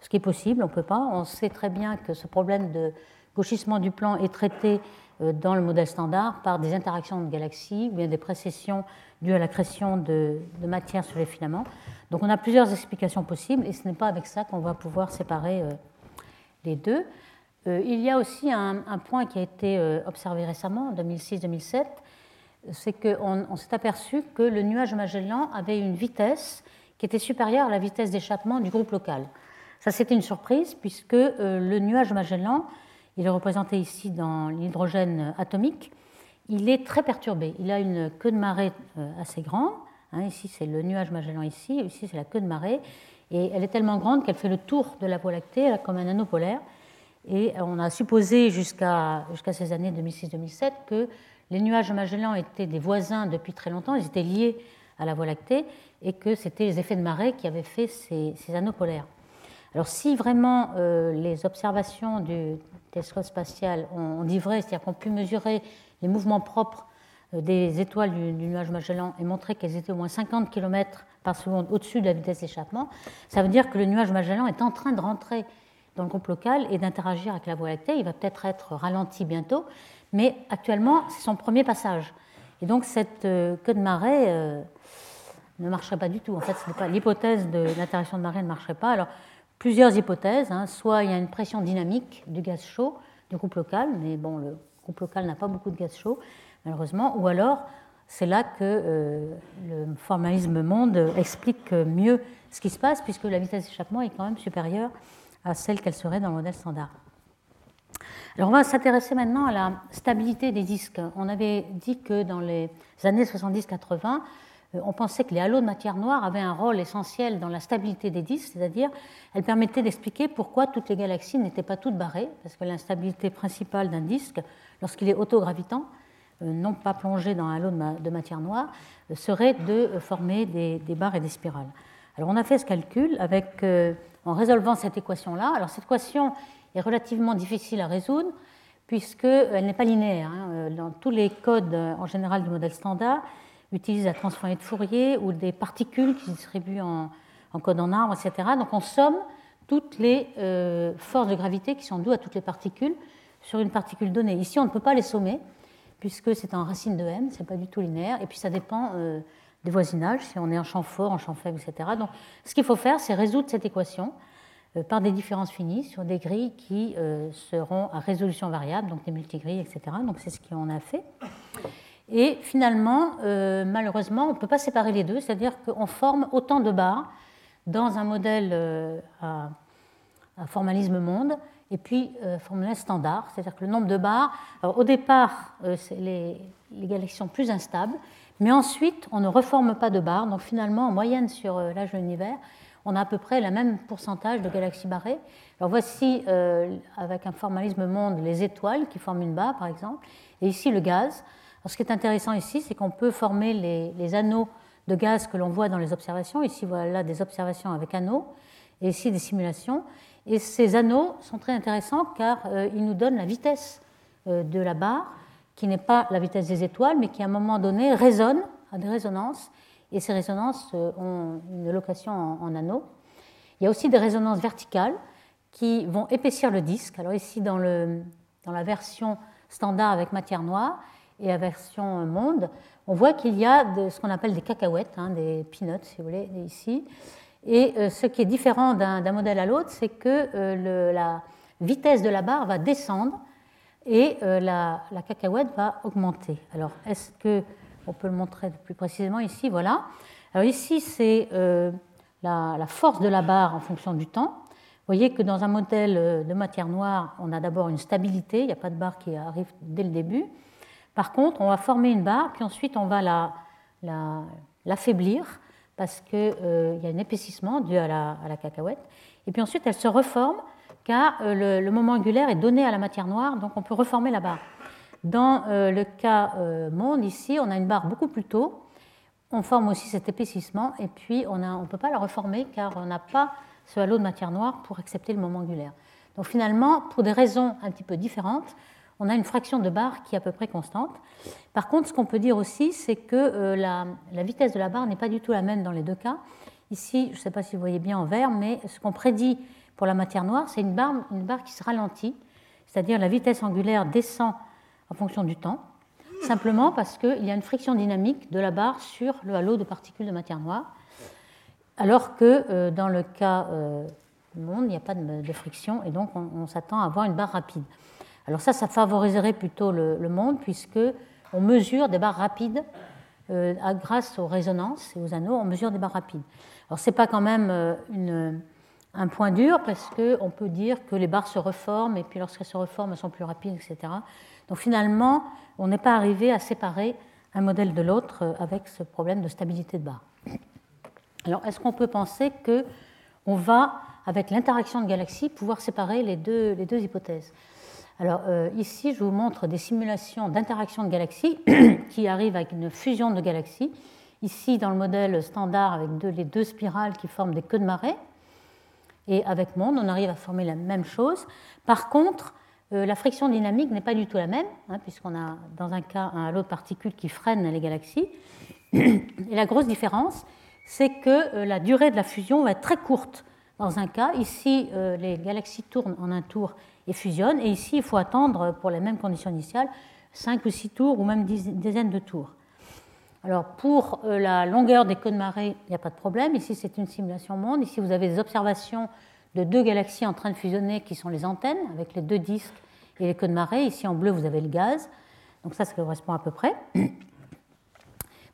ce qui est possible, on ne peut pas. On sait très bien que ce problème de gauchissement du plan est traité euh, dans le modèle standard par des interactions de galaxies ou bien des précessions dues à l'accrétion de, de, matière sur les filaments. Donc on a plusieurs explications possibles et ce n'est pas avec ça qu'on va pouvoir séparer les deux. Euh, il y a aussi un, point qui a été observé récemment, en 2006-2007, c'est qu'on on, s'est aperçu que le nuage Magellan avait une vitesse qui était supérieure à la vitesse d'échappement du groupe local. Ça, c'était une surprise puisque euh, le nuage Magellan, il est représenté ici dans l'hydrogène atomique, il est très perturbé. Il a une queue de marée euh, assez grande. Hein, ici, c'est le nuage Magellan ici, ici, c'est la queue de marée. Et elle est tellement grande qu'elle fait le tour de la Voie lactée, comme un anneau polaire. Et on a supposé jusqu'à jusqu'à ces années 2006-2007 que les nuages Magellan étaient des voisins depuis très longtemps, ils étaient liés à la Voie lactée, et que c'était les effets de marée qui avaient fait ces, ces anneaux polaires. Alors si vraiment euh, les observations du télescope spatial ont, dit vrai, c'est-à-dire qu'on pu mesurer les mouvements propres euh, des étoiles du, nuage Magellan et montrer qu'elles étaient au moins 50 km par seconde au-dessus de la vitesse d'échappement, ça veut dire que le nuage Magellan est en train de rentrer dans le groupe local et d'interagir avec la Voie lactée. Il va peut-être être ralenti bientôt, mais actuellement, c'est son premier passage. Et donc cette euh, queue de marée ne marcherait pas du tout. En fait, l'hypothèse de l'interaction de marée ne marcherait pas. Alors, plusieurs hypothèses. Hein. Soit il y a une pression dynamique du gaz chaud du groupe local, mais bon, le groupe local n'a pas beaucoup de gaz chaud, malheureusement. Ou alors, c'est là que euh, le formalisme monde explique mieux ce qui se passe, puisque la vitesse d'échappement est quand même supérieure à celle qu'elle serait dans le modèle standard. Alors on va s'intéresser maintenant à la stabilité des disques. On avait dit que dans les années 70-80, euh, on pensait que les halos de matière noire avaient un rôle essentiel dans la stabilité des disques, c'est-à-dire elles permettaient d'expliquer pourquoi toutes les galaxies n'étaient pas toutes barrées, parce que l'instabilité principale d'un disque, lorsqu'il est autogravitant, non pas plongé dans un halo de matière noire, euh, serait de former des, barres et des spirales. Alors on a fait ce calcul avec, en résolvant cette équation-là. Alors cette équation est relativement difficile à résoudre puisqu'elle n'est pas linéaire. Hein. Dans tous les codes en général du modèle standard, utilise la transformée de Fourier ou des particules qui se distribuent en, code en arbre, etc. Donc on somme toutes les euh, forces de gravité qui sont dues à toutes les particules sur une particule donnée. Ici, on ne peut pas les sommer puisque c'est en racine de m, c'est pas du tout linéaire, et puis ça dépend euh, des voisinages, si on est en champ fort, en champ faible, etc. Donc ce qu'il faut faire, c'est résoudre cette équation euh, par des différences finies sur des grilles qui seront à résolution variable, donc des multigrilles, etc. Donc c'est ce qu'on a fait. Et finalement, euh, malheureusement, on ne peut pas séparer les deux, c'est-à-dire qu'on forme autant de barres dans un modèle euh, à, formalisme monde et puis euh, formalisme standard, c'est-à-dire que le nombre de barres, au départ, les, les, galaxies sont plus instables, mais ensuite, on ne reforme pas de barres, donc finalement, en moyenne sur l'âge de l'univers, on a à peu près le même pourcentage de galaxies barrées. Alors voici, avec un formalisme monde, les étoiles qui forment une barre, par exemple, et ici le gaz ce qui est intéressant ici, c'est qu'on peut former les, anneaux de gaz que l'on voit dans les observations. Ici, voilà des observations avec anneaux, et ici des simulations. Et ces anneaux sont très intéressants car euh, ils nous donnent la vitesse euh, de la barre, qui n'est pas la vitesse des étoiles, mais qui à un moment donné résonne à des résonances. Et ces résonances euh, ont une location en, anneaux. Il y a aussi des résonances verticales qui vont épaissir le disque. Alors ici, dans le, dans la version standard avec matière noire et la version monde, on voit qu'il y a ce qu'on appelle des cacahuètes, hein, des peanuts si vous voulez, ici. Et euh, ce qui est différent d'un modèle à l'autre, c'est que euh, la vitesse de la barre va descendre et euh, la, cacahuète va augmenter. Alors, est-ce que on peut le montrer plus précisément ici Voilà. Alors ici, c'est la, force de la barre en fonction du temps. Vous voyez que dans un modèle de matière noire, on a d'abord une stabilité, il n'y a pas de barre qui arrive dès le début. Par contre, on va former une barre, puis ensuite on va l'affaiblir la, parce qu'il euh, y a un épaississement dû à la, cacahuète. Et puis ensuite, elle se reforme car euh, le, moment angulaire est donné à la matière noire, donc on peut reformer la barre. Dans euh, le cas monde, ici, on a une barre beaucoup plus tôt. On forme aussi cet épaississement et puis on ne peut pas la reformer car on n'a pas ce halo de matière noire pour accepter le moment angulaire. Donc finalement, pour des raisons un petit peu différentes, on a une fraction de barre qui est à peu près constante. Par contre, ce qu'on peut dire aussi, c'est que euh, la, vitesse de la barre n'est pas du tout la même dans les deux cas. Ici, je ne sais pas si vous voyez bien en vert, mais ce qu'on prédit pour la matière noire, c'est une barre, une barre qui se ralentit, c'est-à-dire la vitesse angulaire descend en fonction du temps, simplement parce qu'il y a une friction dynamique de la barre sur le halo de particules de matière noire, alors que euh, dans le cas euh, du monde, il n'y a pas de, friction, et donc on s'attend à avoir une barre rapide. Alors ça, ça favoriserait plutôt le, monde, puisque on mesure des barres rapides euh, grâce aux résonances et aux anneaux, on mesure des barres rapides. Alors ce n'est pas quand même euh, un point dur, parce qu'on peut dire que les barres se reforment, et puis lorsqu'elles se reforment, elles sont plus rapides, etc. Donc finalement, on n'est pas arrivé à séparer un modèle de l'autre euh, avec ce problème de stabilité de barre. Alors est-ce qu'on peut penser qu'on va, avec l'interaction de galaxies, pouvoir séparer les deux, les deux hypothèses? Alors euh, ici, je vous montre des simulations d'interaction de galaxies qui arrivent avec une fusion de galaxies. Ici, dans le modèle standard, avec les deux spirales qui forment des queues de marée. Et avec Monde, on arrive à former la même chose. Par contre, euh, la friction dynamique n'est pas du tout la même, hein, puisqu'on a dans un cas un halo de particules qui freine les galaxies. Et la grosse différence, c'est que euh, la durée de la fusion va être très courte dans un cas. Ici, les galaxies tournent en un tour et fusionne. Et ici, il faut attendre, pour les mêmes conditions initiales, 5 ou 6 tours ou même dizaines de tours. Alors, pour euh, la longueur des queues de marée, il n'y a pas de problème. Ici, c'est une simulation monde. Ici, vous avez des observations de deux galaxies en train de fusionner qui sont les antennes, avec les deux disques et les queues de marée. Ici, en bleu, vous avez le gaz. Donc, ça, ça correspond à peu près.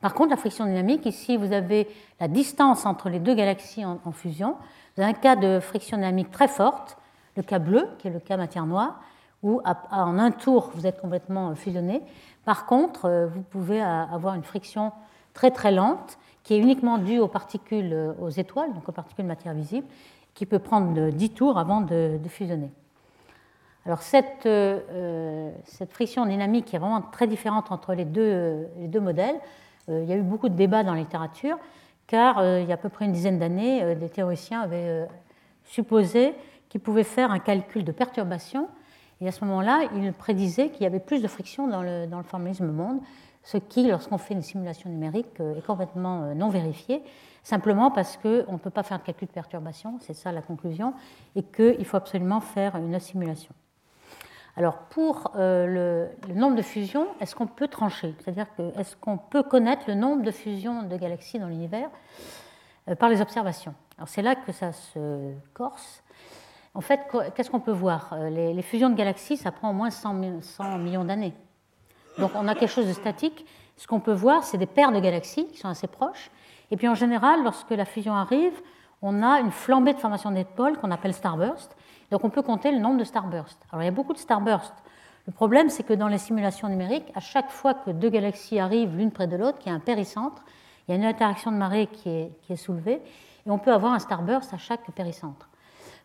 Par contre, la friction dynamique, ici, vous avez la distance entre les deux galaxies en fusion. Vous avez un cas de friction dynamique très forte le cas bleu, qui est le cas matière noire, où en un tour, vous êtes complètement fusionné. Par contre, euh, vous pouvez avoir une friction très très lente, qui est uniquement due aux particules, euh, aux étoiles, donc aux particules matière visible, qui peut prendre 10 tours avant de, fusionner. Alors cette, euh, cette, friction dynamique est vraiment très différente entre les deux, les deux modèles. il y a eu beaucoup de débats dans la littérature, car il y a à peu près une dizaine d'années, des théoriciens avaient supposé qui pouvait faire un calcul de perturbation. Et à ce moment-là, il prédisait qu'il y avait plus de friction dans le, dans le formalisme monde, ce qui, lorsqu'on fait une simulation numérique, euh, est complètement euh, non vérifié, simplement parce qu'on ne peut pas faire un calcul de perturbation, c'est ça la conclusion, et qu'il faut absolument faire une simulation. Alors, pour euh, le, nombre de fusions, est-ce qu'on peut trancher? C'est-à-dire que est-ce qu'on peut connaître le nombre de fusions de galaxies dans l'univers par les observations? Alors, c'est là que ça se corse. En fait, qu'est-ce qu'on peut voir? Euh, les, fusions de galaxies, ça prend au moins 100, millions d'années. Donc on a quelque chose de statique. Ce qu'on peut voir, c'est des paires de galaxies qui sont assez proches. Et puis en général, lorsque la fusion arrive, on a une flambée de formation d'étoiles qu'on appelle starburst. Donc on peut compter le nombre de starbursts. Alors il y a beaucoup de starbursts. Le problème, c'est que dans les simulations numériques, à chaque fois que deux galaxies arrivent l'une près de l'autre, qu'il y a un péricentre, il y a une interaction de marée qui est, qui est soulevée, et on peut avoir un starburst à chaque péricentre.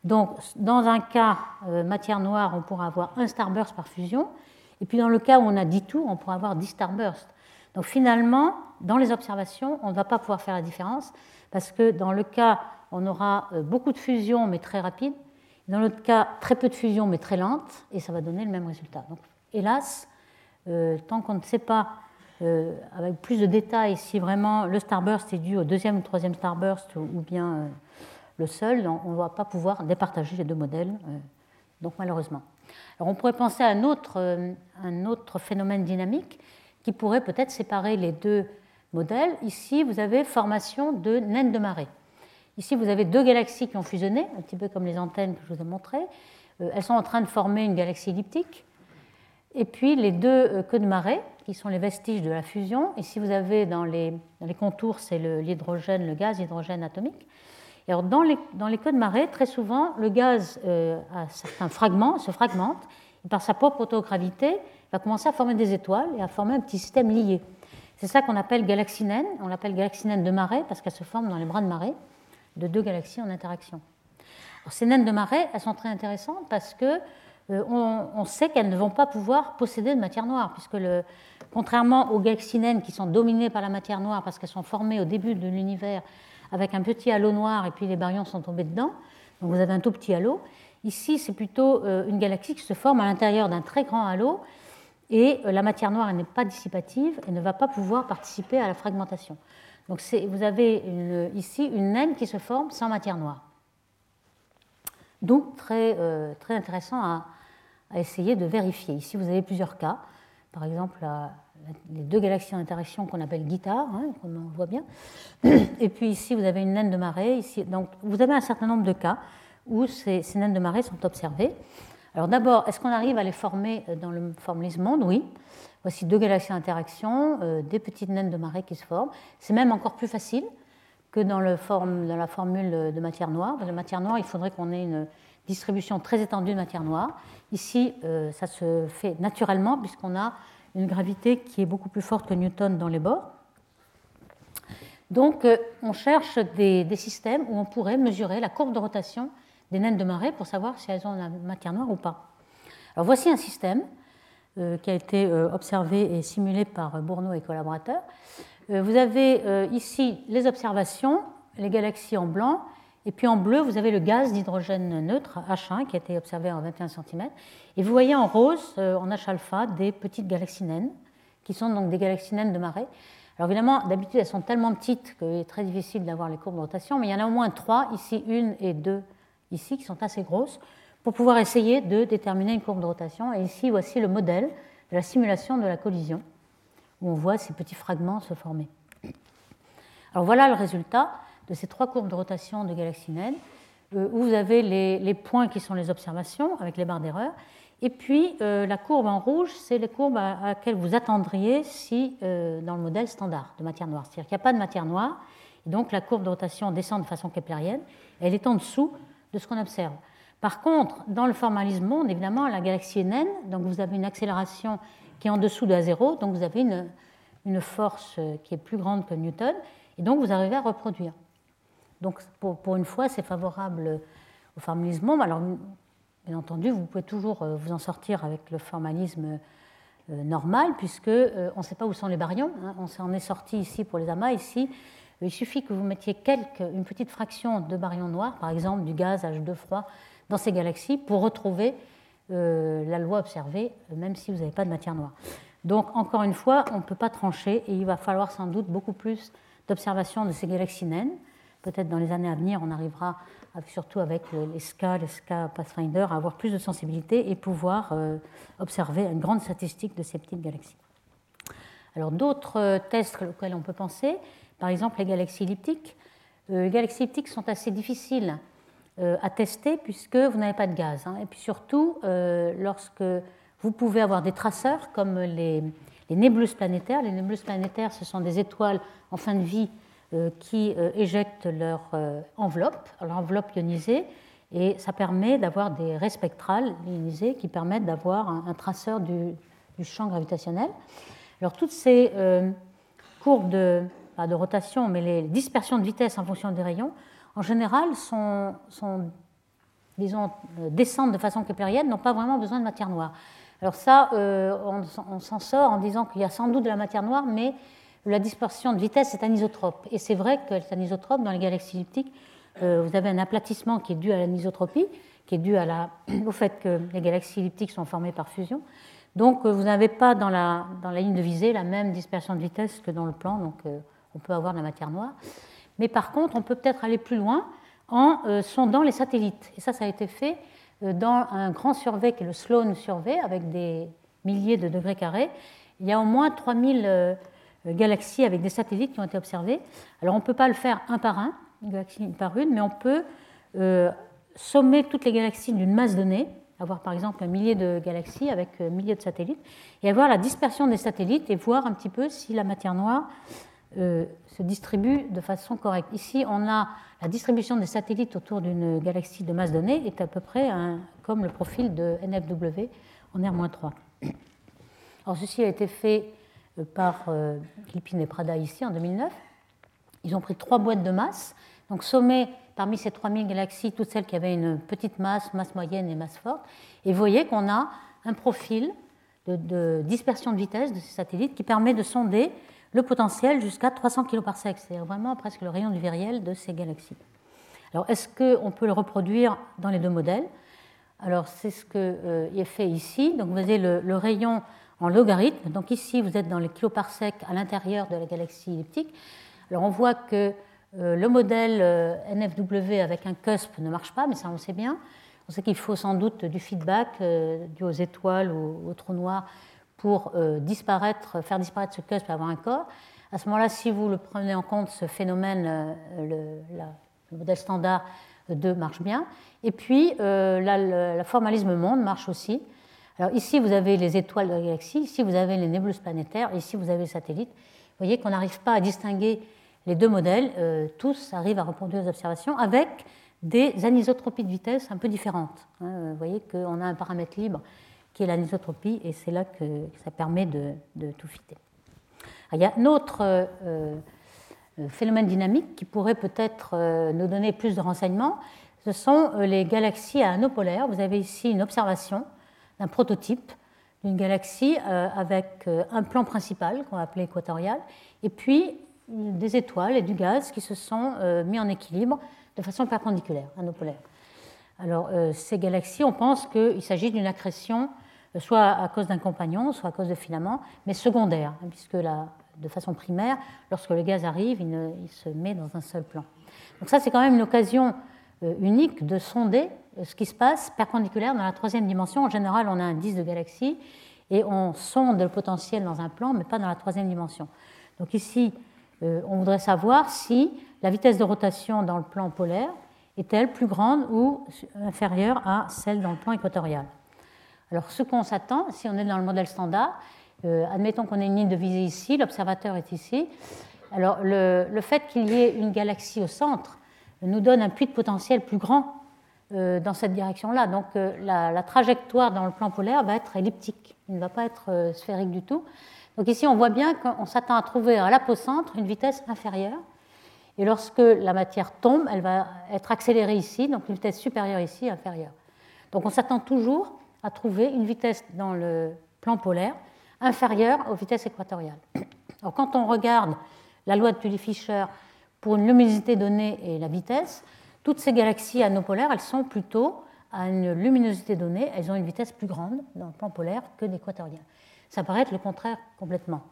Donc, dans un cas euh, matière noire, on pourra avoir un starburst par fusion. Et puis, dans le cas où on a 10 tours, on pourra avoir 10 starbursts. Donc, finalement, dans les observations, on ne va pas pouvoir faire la différence parce que dans le cas, on aura euh, beaucoup de fusions mais très rapides. Dans l'autre cas, très peu de fusions mais très lentes. Et ça va donner le même résultat. Donc, hélas, euh, tant qu'on ne sait pas avec plus de détails si vraiment le starburst est dû au deuxième ou troisième starburst ou bien le seul, on ne va pas pouvoir départager les deux modèles, euh, donc malheureusement. Alors on pourrait penser à un autre, un autre phénomène dynamique qui pourrait peut-être séparer les deux modèles. Ici, vous avez formation de naines de marée. Ici, vous avez deux galaxies qui ont fusionné, un petit peu comme les antennes que je vous ai montrées. Elles sont en train de former une galaxie elliptique. Et puis les deux euh, queues de marée, qui sont les vestiges de la fusion. Ici, vous avez dans les, les contours, c'est l'hydrogène, le, gaz hydrogène atomique. Dans les, dans les queues de marée, très souvent, le gaz euh, a certains fragments, se fragmente, et par sa propre autogravité, va commencer à former des étoiles et à former un petit système lié. C'est ça qu'on appelle galaxie naine. On l'appelle galaxie naine de marée parce qu'elle se forme dans les bras de marée de deux galaxies en interaction. Ces naines de marée, elles sont très intéressantes parce que euh, on, sait qu'elles ne vont pas pouvoir posséder de matière noire, puisque contrairement aux galaxies naines qui sont dominées par la matière noire parce qu'elles sont formées au début de l'univers avec un petit halo noir et puis les baryons sont tombés dedans, donc vous avez un tout petit halo. Ici, c'est plutôt euh, une galaxie qui se forme à l'intérieur d'un très grand halo et euh, la matière noire n'est pas dissipative et ne va pas pouvoir participer à la fragmentation. Donc vous avez ici une naine qui se forme sans matière noire. Donc très, très intéressant à essayer de vérifier. Ici, vous avez plusieurs cas. Par exemple, les deux galaxies en interaction qu'on appelle guitare, hein, on voit bien. Et puis ici, vous avez une naine de marée. Donc, vous avez un certain nombre de cas où ces, naines de marée sont observées. Alors d'abord, est-ce qu'on arrive à les former dans le formalisme monde? Oui. Voici deux galaxies en interaction, euh, des petites naines de marée qui se forment. C'est même encore plus facile que dans la formule de matière noire. Dans la matière noire, il faudrait qu'on ait une distribution très étendue de matière noire. Ici, euh, ça se fait naturellement puisqu'on a une gravité qui est beaucoup plus forte que Newton dans les bords. Donc, euh, on cherche des, systèmes où on pourrait mesurer la courbe de rotation des naines de marée pour savoir si elles ont la matière noire ou pas. Alors, voici un système euh, qui a été observé et simulé par Bourneau et collaborateurs. vous avez ici les observations, les galaxies en blanc et puis en bleu, vous avez le gaz d'hydrogène neutre, H1, qui a été observé en 21 cm. Et vous voyez en rose, euh, en H-alpha, des petites galaxies naines, qui sont donc des galaxies naines de marée. Alors évidemment, d'habitude, elles sont tellement petites qu'il est très difficile d'avoir les courbes de rotation, mais il y en a au moins trois, ici une et deux, ici, qui sont assez grosses, pour pouvoir essayer de déterminer une courbe de rotation. Et ici, voici le modèle de la simulation de la collision, où on voit ces petits fragments se former. Alors voilà le résultat de ces trois courbes de rotation de galaxies naines, euh, où vous avez les, points qui sont les observations avec les barres d'erreur, et puis euh, la courbe en rouge, c'est les courbes à, laquelle vous attendriez si euh, dans le modèle standard de matière noire. C'est-à-dire qu'il n'y a pas de matière noire, et donc la courbe de rotation descend de façon keplérienne, elle est en dessous de ce qu'on observe. Par contre, dans le formalisme monde, évidemment, la galaxie est naine, donc vous avez une accélération qui est en dessous de A0, donc vous avez une force qui est plus grande que Newton, et donc vous arrivez à reproduire. Donc, pour, une fois, c'est favorable au formalisme. Alors, bien entendu, vous pouvez toujours euh, vous en sortir avec le formalisme euh, normal, puisque euh, on ne sait pas où sont les baryons. Hein. On s'en est sorti ici pour les amas. Ici, il suffit que vous mettiez une petite fraction de baryons noirs, par exemple du gaz H2 froid, dans ces galaxies pour retrouver la loi observée, même si vous n'avez pas de matière noire. Donc, encore une fois, on ne peut pas trancher et il va falloir sans doute beaucoup plus d'observations de ces galaxies naines peut-être dans les années à venir, on arrivera, surtout avec les SCA, les SCA Pathfinder, à avoir plus de sensibilité et pouvoir euh, observer une grande statistique de ces petites galaxies. Alors d'autres euh, tests auxquels on peut penser, par exemple les galaxies elliptiques. Euh, les galaxies elliptiques sont assez difficiles à tester puisque vous n'avez pas de gaz. Hein. Et puis surtout, lorsque vous pouvez avoir des traceurs comme les, les nébuleuses planétaires. Les nébuleuses planétaires, ce sont des étoiles en fin de vie qui euh, éjectent leur euh, enveloppe, leur enveloppe ionisée, et ça permet d'avoir des raies spectrales ionisées qui permettent d'avoir un, traceur du, champ gravitationnel. Alors toutes ces courbes de, rotation, mais les dispersions de vitesse en fonction des rayons, en général, sont, disons, descendent de façon keplérienne, n'ont pas vraiment besoin de matière noire. Alors ça, on s'en sort en disant qu'il y a sans doute de la matière noire, mais la dispersion de vitesse est anisotrope. Et c'est vrai que c'est anisotrope dans les galaxies elliptiques. Euh, vous avez un aplatissement qui est dû à l'anisotropie, qui est dû au fait que les galaxies elliptiques sont formées par fusion. Donc euh, vous n'avez pas dans la, dans la ligne de visée la même dispersion de vitesse que dans le plan, donc euh, on peut avoir de la matière noire. Mais par contre, on peut peut-être aller plus loin en sondant les satellites. Et ça, ça a été fait dans un grand survey qui est le Sloan Survey avec des milliers de degrés carrés. Il y a au moins 3000 galaxies avec des satellites qui ont été observés. Alors on ne peut pas le faire un par un, une galaxie par une, mais on peut sommer toutes les galaxies d'une masse donnée avoir par exemple un millier de galaxies avec un euh, milliers de satellites, et avoir la dispersion des satellites et voir un petit peu si la matière noire euh, se distribue de façon correcte. Ici, on a la distribution des satellites autour d'une galaxie de masse donnée est à peu près comme le profil de NFW en R-3. Alors, ceci a été fait euh, par euh, et Prada ici en 2009. Ils ont pris trois boîtes de masse, donc sommé parmi ces 3000 galaxies, toutes celles qui avaient une petite masse, masse moyenne et masse forte. Et vous voyez qu'on a un profil de, dispersion de vitesse de ces satellites qui permet de sonder le potentiel jusqu'à 300 kg par cest c'est vraiment presque le rayon du viriel de ces galaxies. Alors, est-ce qu'on peut le reproduire dans les deux modèles? Alors, c'est ce qui euh, est fait ici. Donc, vous le, le, rayon en logarithme. Donc, ici, vous êtes dans les kiloparsecs à l'intérieur de la galaxie elliptique. Alors, on voit que euh, le modèle euh, NFW avec un cusp ne marche pas, mais ça on sait bien. On sait qu'il faut sans doute du feedback euh, dû aux étoiles ou aux trous noirs pour disparaître, faire disparaître ce cusp et avoir un corps. À ce moment-là, si vous le prenez en compte, ce phénomène, le, modèle standard 2 marche bien. Et puis, la, formalisme monde marche aussi. Alors ici, vous avez les étoiles de la galaxie, ici, vous avez les nébuleuses planétaires, ici, vous avez les satellites. Vous voyez qu'on n'arrive pas à distinguer les deux modèles, euh, tous arrivent à reproduire les observations avec des anisotropies de vitesse un peu différentes. Hein. Vous voyez qu'on a un paramètre libre qui est l'anisotropie, et c'est là que ça permet de, tout fitter. il y a un autre euh, euh, phénomène dynamique qui pourrait peut-être nous donner plus de renseignements. Ce sont les galaxies à anneaux polaires. Vous avez ici une observation d'un prototype d'une galaxie avec un plan principal qu'on va appeler équatorial, et puis des étoiles et du gaz qui se sont euh, mis en équilibre de façon perpendiculaire à nos polaires. Alors, euh, ces galaxies, on pense qu'il s'agit d'une accrétion euh, soit à cause d'un compagnon, soit à cause de filaments, mais secondaire, hein, puisque de façon primaire, lorsque le gaz arrive, il, se met dans un seul plan. Donc ça, c'est quand même une occasion unique de sonder ce qui se passe perpendiculaire dans la troisième dimension. En général, on a un disque de galaxie et on sonde le potentiel dans un plan, mais pas dans la troisième dimension. Donc ici, euh, on voudrait savoir si la vitesse de rotation dans le plan polaire est-elle plus grande ou inférieure à celle dans le plan équatorial. Alors, ce qu'on s'attend, si on est dans le modèle standard, euh, admettons qu'on ait une ligne de visée ici, l'observateur est ici. Alors, le, fait qu'il y ait une galaxie au centre nous donne un puits de potentiel plus grand euh, dans cette direction-là. Donc, la, la, trajectoire dans le plan polaire va être elliptique, il ne va pas être sphérique du tout. Donc ici, on voit bien qu'on s'attend à trouver à l'apocentre une vitesse inférieure. Et lorsque la matière tombe, elle va être accélérée ici, donc une vitesse supérieure ici, inférieure. Donc on s'attend toujours à trouver une vitesse dans le plan polaire inférieure aux vitesses équatoriales. Alors quand on regarde la loi de Tully-Fisher pour une luminosité donnée et la vitesse, toutes ces galaxies anopolaires, elles sont plutôt à une luminosité donnée, elles ont une vitesse plus grande dans le plan polaire que l'équatorien ça paraît être le contraire complètement.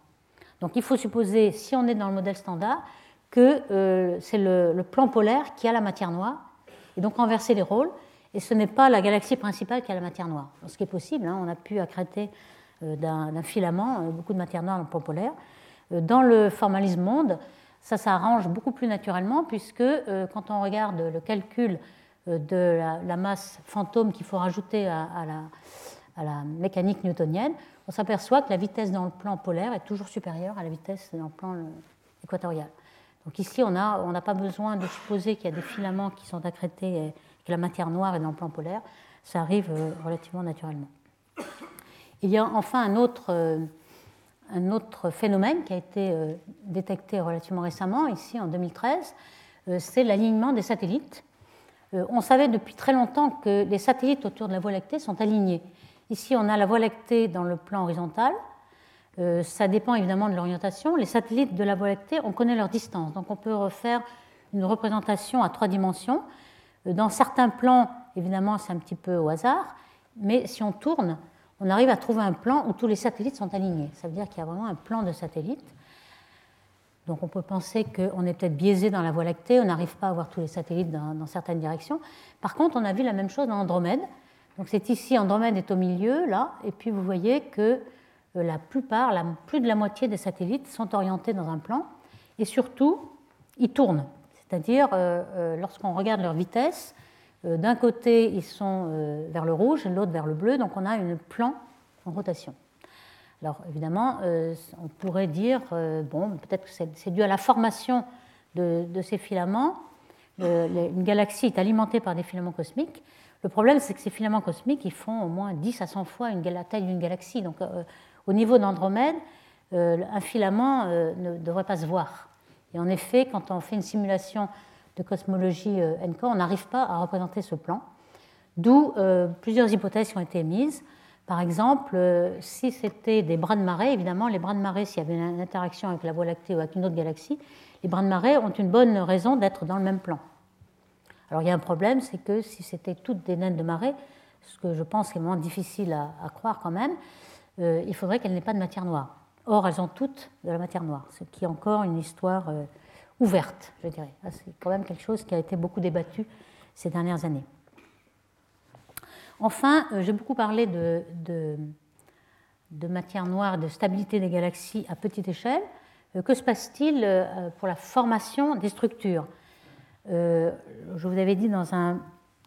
Donc il faut supposer, si on est dans le modèle standard, que euh, c'est le, plan polaire qui a la matière noire, et donc renverser les rôles, et ce n'est pas la galaxie principale qui a la matière noire. ce qui est possible, hein, on a pu accréter euh, d'un filament euh, beaucoup de matière noire dans le plan polaire. dans le formalisme monde, ça s'arrange beaucoup plus naturellement, puisque quand on regarde le calcul de la, masse fantôme qu'il faut rajouter à, la, mécanique newtonienne, on s'aperçoit que la vitesse dans le plan polaire est toujours supérieure à la vitesse dans le plan équatorial. Donc ici, on n'a pas besoin de supposer qu'il y a des filaments qui sont accrétés et que la matière noire est dans le plan polaire. Ça arrive euh, relativement naturellement. Il y a enfin un autre, euh, un autre phénomène qui a été euh, détecté relativement récemment, ici en 2013, c'est l'alignement des satellites. On savait depuis très longtemps que les satellites autour de la Voie lactée sont alignés. Ici, on a la Voie lactée dans le plan horizontal. Euh, ça dépend évidemment de l'orientation. Les satellites de la Voie lactée, on connaît leur distance, donc on peut refaire une représentation à trois dimensions. Euh, dans certains plans, évidemment, c'est un petit peu au hasard, mais si on tourne, on arrive à trouver un plan où tous les satellites sont alignés. Ça veut dire qu'il y a vraiment un plan de satellites. Donc on peut penser qu'on est peut-être biaisé dans la Voie lactée, on n'arrive pas à voir tous les satellites dans, certaines directions. Par contre, on a vu la même chose dans Andromède. Donc c'est ici, Andromède est au milieu, là, et puis vous voyez que euh, la plupart, plus de la moitié des satellites sont orientés dans un plan, et surtout, ils tournent. C'est-à-dire, euh, euh, lorsqu'on regarde leur vitesse, d'un côté, ils sont vers le rouge, l'autre vers le bleu, donc on a une plan en rotation. Alors évidemment, euh, on pourrait dire, euh, bon, peut-être que c'est dû à la formation de, ces filaments. une galaxie est alimentée par des filaments cosmiques. Le problème, c'est que ces filaments cosmiques, ils font au moins 10 à 100 fois la taille d'une galaxie. Donc euh, au niveau d'Andromède, un filament ne devrait pas se voir. Et en effet, quand on fait une simulation de cosmologie NCO, on n'arrive pas à représenter ce plan. D'où plusieurs hypothèses qui ont été émises. Par exemple, euh, si c'était des bras de marée, évidemment, les bras de marée, s'il y avait une interaction avec la Voie lactée ou avec une autre galaxie, les bras de marée ont une bonne raison d'être dans le même plan. Alors il y a un problème, c'est que si c'était toutes des naines de marée, ce que je pense est moins difficile à, croire quand même, euh, il faudrait qu'elles n'aient pas de matière noire. Or, elles ont toutes de la matière noire, ce qui est encore une histoire euh, ouverte, je dirais. C'est quand même quelque chose qui a été beaucoup débattu ces dernières années. Enfin, euh, j'ai beaucoup parlé de, de, matière noire, de stabilité des galaxies à petite échelle. Euh, que se passe-t-il euh, pour la formation des structures Je vous avais dit dans un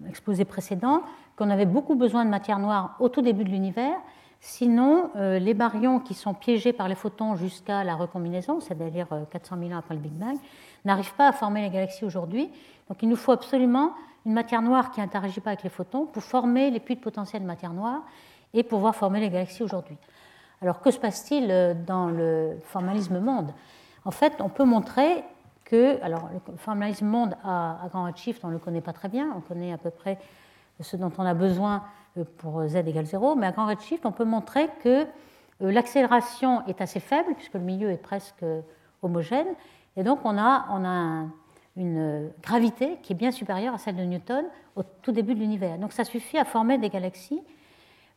exposé précédent qu'on avait beaucoup besoin de matière noire au tout début de l'univers. Sinon, les baryons qui sont piégés par les photons jusqu'à la recombinaison, c'est-à-dire 400 000 ans après le Big Bang, n'arrivent pas à former les galaxies aujourd'hui. Donc il nous faut absolument une matière noire qui n'interagit pas avec les photons pour former les puits de potentiel de matière noire et pouvoir former les galaxies aujourd'hui. Alors que se passe-t-il euh, dans le formalisme monde? En fait, on peut montrer que, alors le formalisme monde à, grand redshift, on ne le connaît pas très bien, on connaît à peu près ce dont on a besoin euh, pour z égale 0, mais à grand redshift, on peut montrer que euh, l'accélération est assez faible, puisque le milieu est presque homogène, et donc on a, on a un, une gravité qui est bien supérieure à celle de Newton au tout début de l'univers. Donc ça suffit à former des galaxies,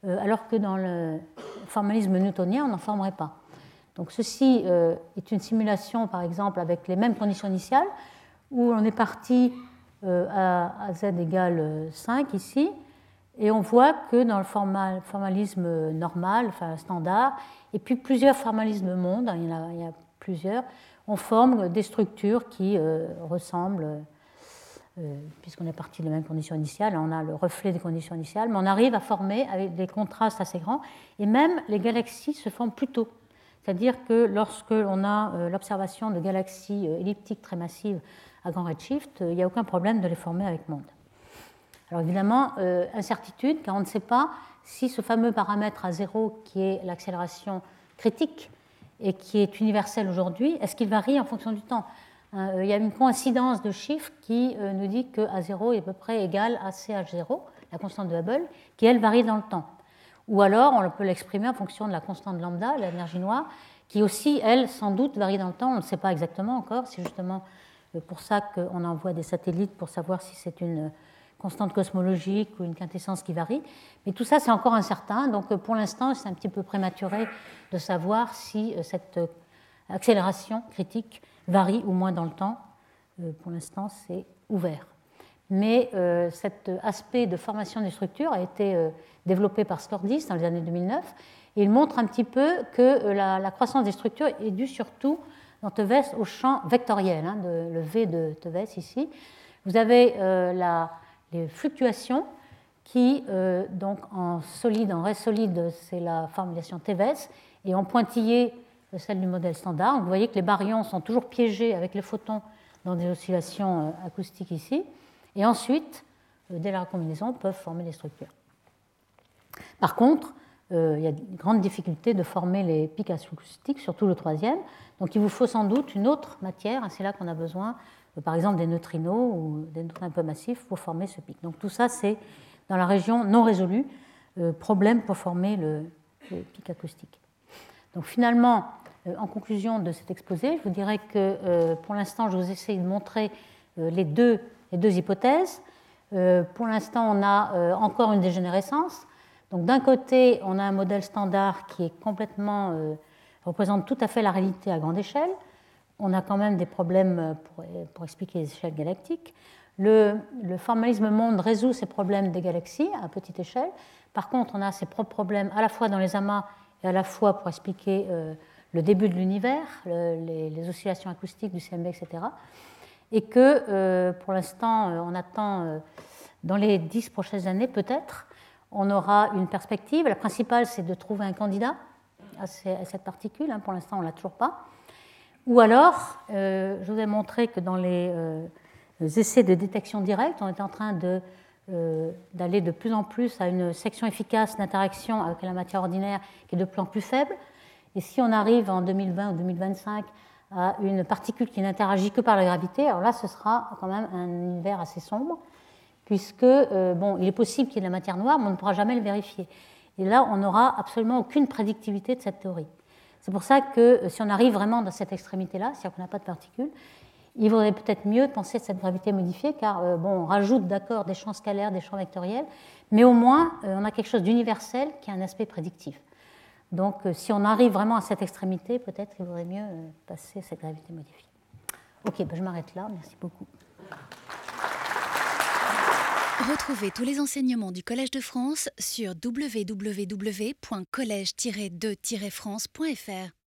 euh, alors que dans le formalisme newtonien, on n'en formerait pas. Donc ceci euh, est une simulation, par exemple, avec les mêmes conditions initiales, où on est parti euh, à, z égale 5 ici, et on voit que dans le formalisme normal, enfin standard, et puis plusieurs formalismes mondes, il y, a, il y a plusieurs, on forme des structures qui euh, ressemblent, euh, puisqu'on est parti des mêmes conditions initiales, on a le reflet des conditions initiales, mais on arrive à former avec des contrastes assez grands, et même les galaxies se forment plus tôt. C'est-à-dire que lorsque l'on a euh, l'observation de galaxies elliptiques très massives à grand redshift, il n'y a aucun problème de les former avec monde. Alors évidemment, incertitude, car on ne sait pas si ce fameux paramètre à zéro, qui est l'accélération critique, et qui est universel aujourd'hui, est-ce qu'il varie en fonction du temps? Euh, Il y a une coïncidence de chiffres qui euh, nous dit que A0 est à peu près égal à CH0, la constante de Hubble, qui elle varie dans le temps. Ou alors on peut l'exprimer en fonction de la constante lambda, l'énergie noire, qui aussi, elle, sans doute varie dans le temps. On ne sait pas exactement encore. C'est justement euh, pour ça qu'on envoie des satellites pour savoir si c'est une constante cosmologique ou une quintessence qui varie. Mais tout ça, c'est encore incertain. Donc pour l'instant, c'est un petit peu prématuré de savoir si euh, cette euh, accélération critique varie ou moins dans le temps. Euh, pour l'instant, c'est ouvert. Mais cet aspect de formation des structures a été développé par Skordis dans les années 2009. Et il montre un petit peu que la, croissance des structures est due surtout dans Teves au champ vectoriel, hein, de, le V de Teves ici. Vous avez la, les fluctuations qui, donc en solide, en reste solide, c'est la formulation Teves, et en pointillé celle du modèle standard. vous voyez que les baryons sont toujours piégés avec les photons dans des oscillations euh, acoustiques ici. Et ensuite, euh, dès la recombinaison, peuvent former des structures. Par contre, euh, il y a une grande difficulté de former les pics acoustiques, surtout le troisième. Donc il vous faut sans doute une autre matière. C'est là qu'on a besoin, par exemple, des neutrinos ou des neutrinos un peu massifs pour former ce pic. Donc tout ça, c'est dans la région non résolue, problème pour former le pic acoustique. Donc finalement, euh, en conclusion de cet exposé, je vous dirais que euh, pour l'instant, je vous essaie de montrer euh, les deux, les deux hypothèses. Pour l'instant, on a encore une dégénérescence. Donc d'un côté, on a un modèle standard qui est complètement représente tout à fait la réalité à grande échelle, on a quand même des problèmes pour, expliquer les échelles galactiques. Le, formalisme monde résout ces problèmes des galaxies à petite échelle. Par contre, on a ses propres problèmes à la fois dans les amas et à la fois pour expliquer euh, le début de l'univers, les, oscillations acoustiques du CMB, etc. Et que euh, pour l'instant, on attend dans les dix prochaines années peut-être, on aura une perspective. La principale, c'est de trouver un candidat à, cette particule. Hein. Pour l'instant, on ne l'a toujours pas. Ou alors, euh, je vous ai montré que dans les, euh, essais de détection directe, on est en train euh, d'aller de, plus en plus à une section efficace d'interaction avec la matière ordinaire qui est de plus en plus faible. Et si on arrive en 2020 ou 2025 à une particule qui n'interagit que par la gravité, alors là, ce sera quand même un univers assez sombre puisque euh, bon, il est possible qu'il y ait de la matière noire, mais on ne pourra jamais le vérifier. Et là, on n'aura absolument aucune prédictivité de cette théorie. C'est pour ça que euh, si on arrive vraiment dans cette extrémité-là, c'est-à-dire qu'on n'a pas de particules, il vaudrait peut-être mieux penser de cette gravité modifiée, car euh, on rajoute d'accord des champs scalaires, des champs vectoriels, mais au moins on a quelque chose d'universel qui a un aspect prédictif. Donc si on arrive vraiment à cette extrémité, peut-être qu'il vaudrait mieux passer cette gravité modifiée. Ok, ben je m'arrête là. Merci beaucoup. Retrouvez tous les enseignements du Collège de France sur www.colège-2-france.fr.